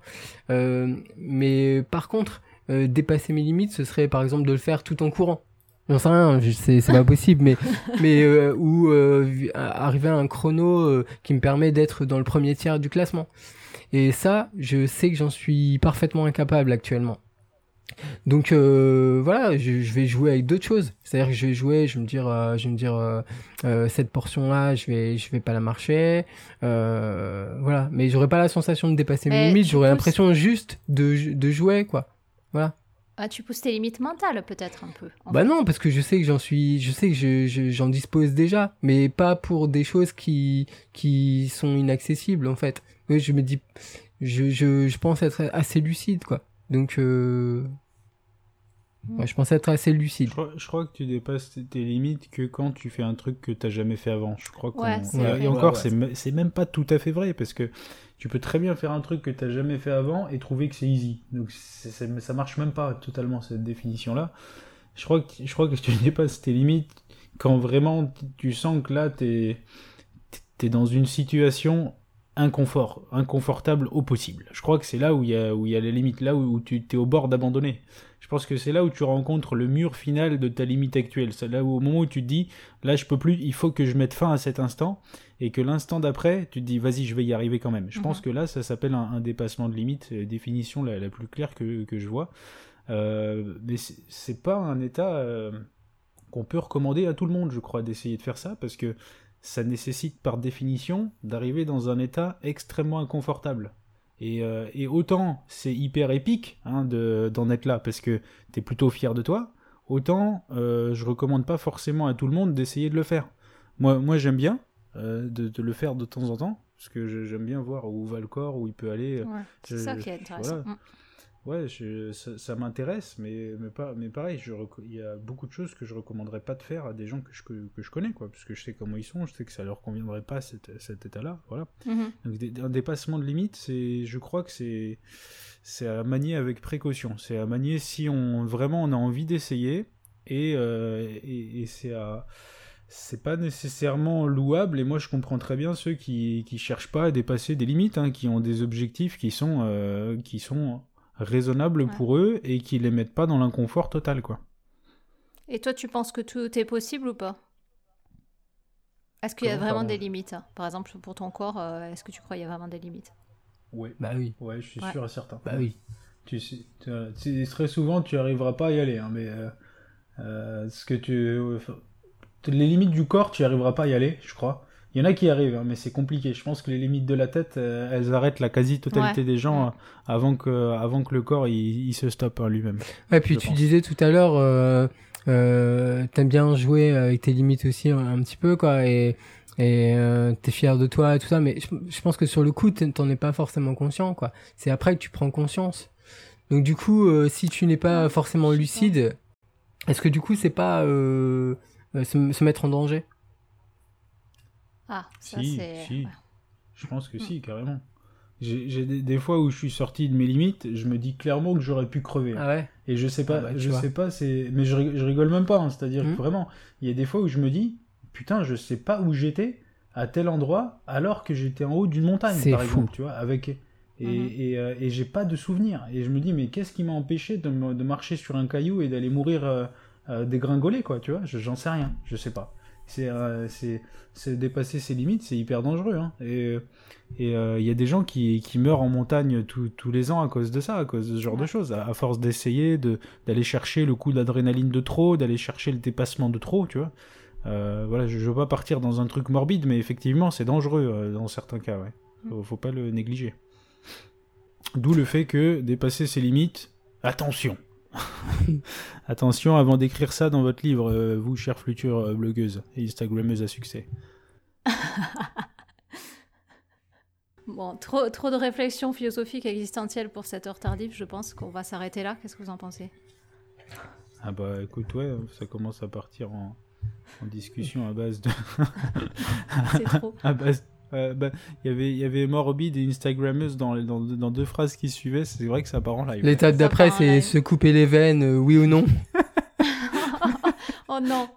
Euh, mais par contre euh, dépasser mes limites ce serait par exemple de le faire tout en courant. J'en sais rien je sais c'est pas possible mais [LAUGHS] mais euh, ou euh, arriver à un chrono euh, qui me permet d'être dans le premier tiers du classement. Et ça je sais que j'en suis parfaitement incapable actuellement donc euh, voilà, je, je vais jouer avec d'autres choses. C'est-à-dire que je vais jouer, je vais me dire, euh, je vais me dire euh, euh, cette portion-là, je vais, je vais pas la marcher. Euh, voilà, mais j'aurais pas la sensation de dépasser mes limites. J'aurais l'impression juste de, de jouer, quoi. Voilà. Ah, tu pousses tes limites mentales, peut-être un peu. Bah fait. non, parce que je sais que j'en suis, je sais que je, je- j'en dispose déjà, mais pas pour des choses qui, qui sont inaccessibles en fait. Je me dis, je, je, je pense être assez lucide, quoi. Donc, euh, ouais, je pense être assez Je lucide. crois, je crois que tu dépasses tes- tes limites que quand tu fais un truc que t'as jamais fait avant. Je crois qu'on- Ouais, c'est et, encore, Ouais, ouais. c'est me- c'est même pas tout à fait vrai parce que tu peux très bien faire un truc que t'as jamais fait avant et trouver que c'est easy. Donc c'est- c'est- ça marche même pas totalement cette définition-là. Je crois que je crois que tu [LAUGHS] dépasses tes limites quand vraiment tu sens que là t'es t'es dans une situation inconfort, inconfortable au possible. Je crois que c'est là où il y a où il y a les limites, là où, où tu t'es au bord d'abandonner. Je pense que c'est là où tu rencontres le mur final de ta limite actuelle. C'est là où au moment où tu te dis, là je peux plus, il faut que je mette fin à cet instant, et que l'instant d'après, tu te dis, vas-y, je vais y arriver quand même. Je Mhm. pense que là, ça s'appelle un, un dépassement de limite, euh, définition la, la plus claire que, que je vois. Euh, mais c'est c'est pas un état euh, qu'on peut recommander à tout le monde, je crois, d'essayer de faire ça, parce que ça nécessite par définition d'arriver dans un état extrêmement inconfortable. Et, euh, et autant c'est hyper épique hein, de- d'en être là parce que t'es plutôt fier de toi, autant euh, je recommande pas forcément à tout le monde d'essayer de le faire. Moi, moi j'aime bien euh, de, de le faire de temps en temps parce que j'aime bien voir où va le corps, où il peut aller. Ouais, c'est ça qui est intéressant. voilà. Ouais, je- ça, ça m'intéresse, mais, mais, pas, mais pareil, je il y a beaucoup de choses que je recommanderais pas de faire à des gens que je, que, que je connais, quoi, parce que je sais comment ils sont, je sais que ça leur conviendrait pas cet, cet état-là, voilà. Mhm. Donc des- un dépassement de limite, c'est, je crois que c'est, c'est à manier avec précaution, c'est à manier si on vraiment on a envie d'essayer, et, euh, et, et c'est à c'est pas nécessairement louable et moi je comprends très bien ceux qui qui cherchent pas à dépasser des limites hein, qui ont des objectifs qui sont euh, qui sont raisonnables Ouais. pour eux et qui les mettent pas dans l'inconfort total quoi. Et toi, tu penses que tout est possible ou pas? Est-ce qu'il y a Comment, vraiment pardon des limites? Par exemple, pour ton corps, euh, est-ce que tu crois qu'il y a vraiment des limites? Ouais. Bah oui. Ouais, je suis Ouais. sûr et certain. Bah oui. Tu sais, tu- tu- très souvent tu arriveras pas à y aller hein, mais euh, euh, ce que tu les limites du corps, tu arriveras pas à y aller, je crois. Il y en a qui y arrivent, hein, mais c'est compliqué. Je pense que les limites de la tête, euh, elles arrêtent la quasi-totalité Ouais. des gens Ouais. euh, avant, que, avant que le corps il, il se stoppe hein, lui-même. Ouais, puis tu pense. disais tout à l'heure, euh, euh, t'aimes bien jouer avec tes limites aussi un, un petit peu, quoi, et, et euh, t'es fier de toi et tout ça, mais je, je pense que sur le coup, t'en es pas forcément conscient, quoi. C'est après que tu prends conscience. Donc du coup, euh, si tu n'es pas forcément lucide, est-ce que du coup, c'est pas euh, se, se mettre en danger? Ah, ça Si, c'est. si. ouais. Je pense que si, carrément. J'ai des, des fois où je suis sorti de mes limites, je me dis clairement que j'aurais pu crever. Ah ouais? Et je sais pas, Ah bah, tu je vois. sais pas, c'est, mais je, je rigole même pas. hein. C'est-à-dire que vraiment, il y a des fois où je me dis, putain, je sais pas où j'étais à tel endroit, alors que j'étais en haut d'une montagne, par fou. exemple, tu vois, avec et, Mhm. et, euh, et j'ai pas de souvenir. Et je me dis, mais qu'est-ce qui m'a empêché de, marcher sur un caillou et d'aller mourir euh, euh, dégringolé, quoi, tu vois? Je- J'en sais rien, je sais pas. C'est, euh, c'est, dépasser ses limites, c'est hyper dangereux. Hein. Et et euh, il y a des gens qui, qui meurent en montagne tous- tous les ans à cause de ça, à cause de ce genre de choses, à, à force d'essayer de d'aller chercher le coup d'adrénaline de trop, d'aller chercher le dépassement de trop, tu vois. Euh, voilà, je, je veux pas partir dans un truc morbide, mais effectivement, c'est dangereux euh, dans certains cas, ouais. Faut, faut pas le négliger. D'où le fait que dépasser ses limites, attention. [LAUGHS] attention avant d'écrire ça dans votre livre, euh, vous, chère future euh, blogueuse et Instagrammeuse à succès. [LAUGHS] Bon, trop, trop de réflexions philosophiques existentielles pour cette heure tardive. Je pense qu'on va s'arrêter là. Qu'est-ce que vous en pensez? Ah bah écoute, ouais, ça commence à partir en, en discussion à base de... [LAUGHS] C'est trop. à base... euh, bah, il y avait- il y avait Morbid et Instagrammeuse dans, les- dans, dans deux phrases qui suivaient, c'est vrai que ça part en live. L'étape d'après, c'est se couper les veines, euh, oui ou non [LAUGHS] [LAUGHS] oh non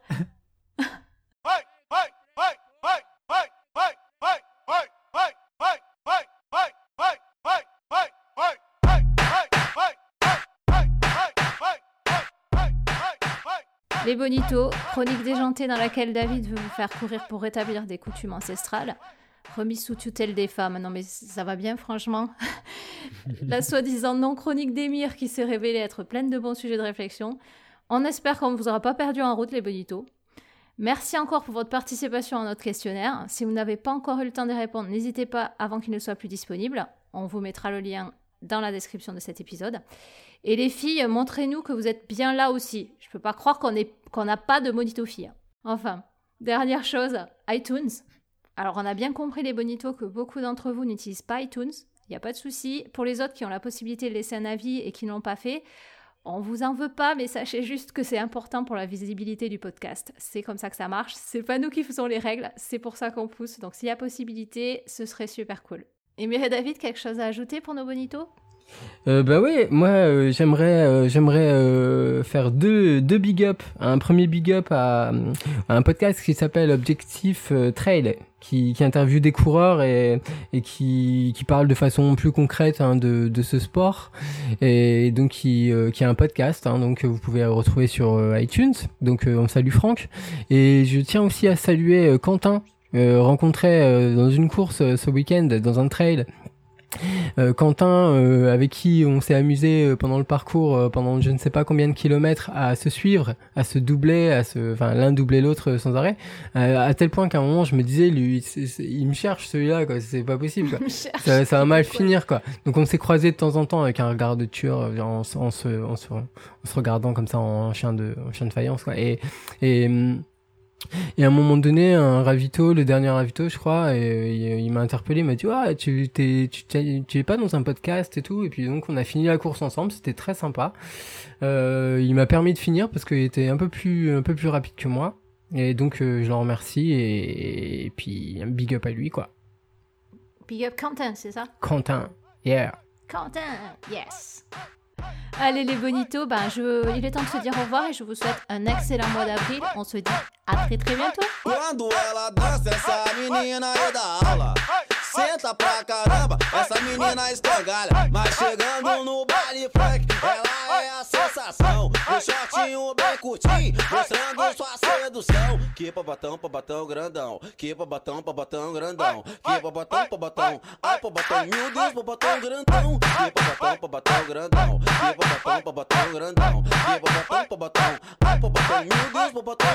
Les Bonitos, chronique déjantée dans laquelle David veut vous faire courir pour rétablir des coutumes ancestrales. Remise sous tutelle des femmes. Non mais ça va bien franchement. [LAUGHS] La soi-disant non-chronique d'Emir qui s'est révélée être pleine de bons sujets de réflexion. On espère qu'on ne vous aura pas perdu en route les Bonitos. Merci encore pour votre participation à notre questionnaire. Si vous n'avez pas encore eu le temps d'y répondre, n'hésitez pas avant qu'il ne soit plus disponible. On vous mettra le lien dans la description de cet épisode. Et les filles, montrez-nous que vous êtes bien là aussi. Je peux pas croire qu'on n'a pas de bonito filles. Enfin, dernière chose, iTunes. Alors on a bien compris les bonitos que beaucoup d'entre vous n'utilisent pas iTunes. Il n'y a pas de souci. Pour les autres qui ont la possibilité de laisser un avis et qui ne l'ont pas fait, on vous en veut pas, mais sachez juste que c'est important pour la visibilité du podcast. C'est comme ça que ça marche. C'est pas nous qui faisons les règles, c'est pour ça qu'on pousse. Donc s'il y a possibilité, ce serait super cool. Et David, quelque chose à ajouter pour nos bonitos Euh, bah ouais, moi euh, j'aimerais euh, j'aimerais euh, faire deux deux big up. Un premier big up à, un podcast qui s'appelle Objectif Trail, qui qui interviewe des coureurs et et qui qui parle de façon plus concrète hein, de de ce sport et donc qui qui a un podcast hein, donc vous pouvez retrouver sur iTunes. Donc on salue Franck et je tiens aussi à saluer Quentin rencontré dans une course ce week-end dans un trail Euh, Quentin, euh, avec qui on s'est amusé euh, pendant le parcours, euh, pendant je ne sais pas combien de kilomètres, à se suivre, à se doubler, à se, enfin l'un doubler l'autre sans arrêt, euh, à tel point qu'à un moment je me disais, lui, il me cherche celui-là, quoi, c'est pas possible. Quoi. [LAUGHS] ça, ça va mal finir, quoi. Donc on s'est croisés de temps en temps avec un regard de tueur, euh, en, se- en se, en, se, en se regardant comme ça en chien de, en chien de faïence, quoi. Et, et hum, et à un moment donné, un ravito, le dernier ravito, je crois, et, il, m'a interpellé, il m'a dit, ah, tu, t'es, tu, t'es- tu es pas dans un podcast et tout. Et puis donc, on a fini la course ensemble, c'était très sympa. Euh, il m'a permis de finir parce qu'il était un peu plus, un peu plus rapide que moi. Et donc, euh, je le remercie et, et puis, un big up à lui, quoi. Big up Quentin, c'est ça? Quentin, yeah. Quentin, yes. Allez les bonitos, ben je, il est temps de se dire au revoir et je vous souhaite un excellent mois d'avril. On se dit à très très bientôt. Quando ela dança, essa menina aula. Senta pra caramba, essa menina escangalha. Mas chegando no baile funk, ela é a sensação. O shortinho bem curtinho, mostrando sua sedução. Que babatão, babatão grandão. Que babatão, babatão grandão. Que babatão, babatão. Ai, babatão, meu Deus, babatão grandão. Que babatão, babatão grandão. Que babatão, babatão grandão. Que babatão, babatão. Ai, babatão, meu Deus,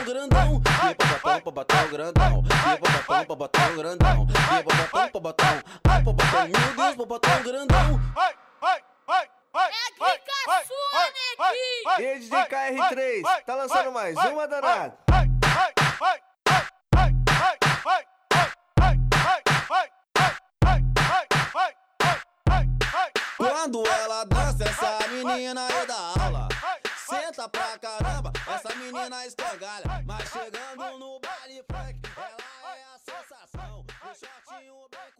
grandão. Que babatão, babatão grandão. Que babatão, babatão grandão. Que babatão, botão. Ai, bobotão, meu Deus, bobotão grandão. Ai, ai, ai, ai. É aqui, caçua. E DJ KR3, tá lançando mais uma danada. Quando ela dança, essa menina é da aula. Senta pra caramba, essa menina escangalha. Mas chegando no baile funk, ela é a sensação. O shortinho black.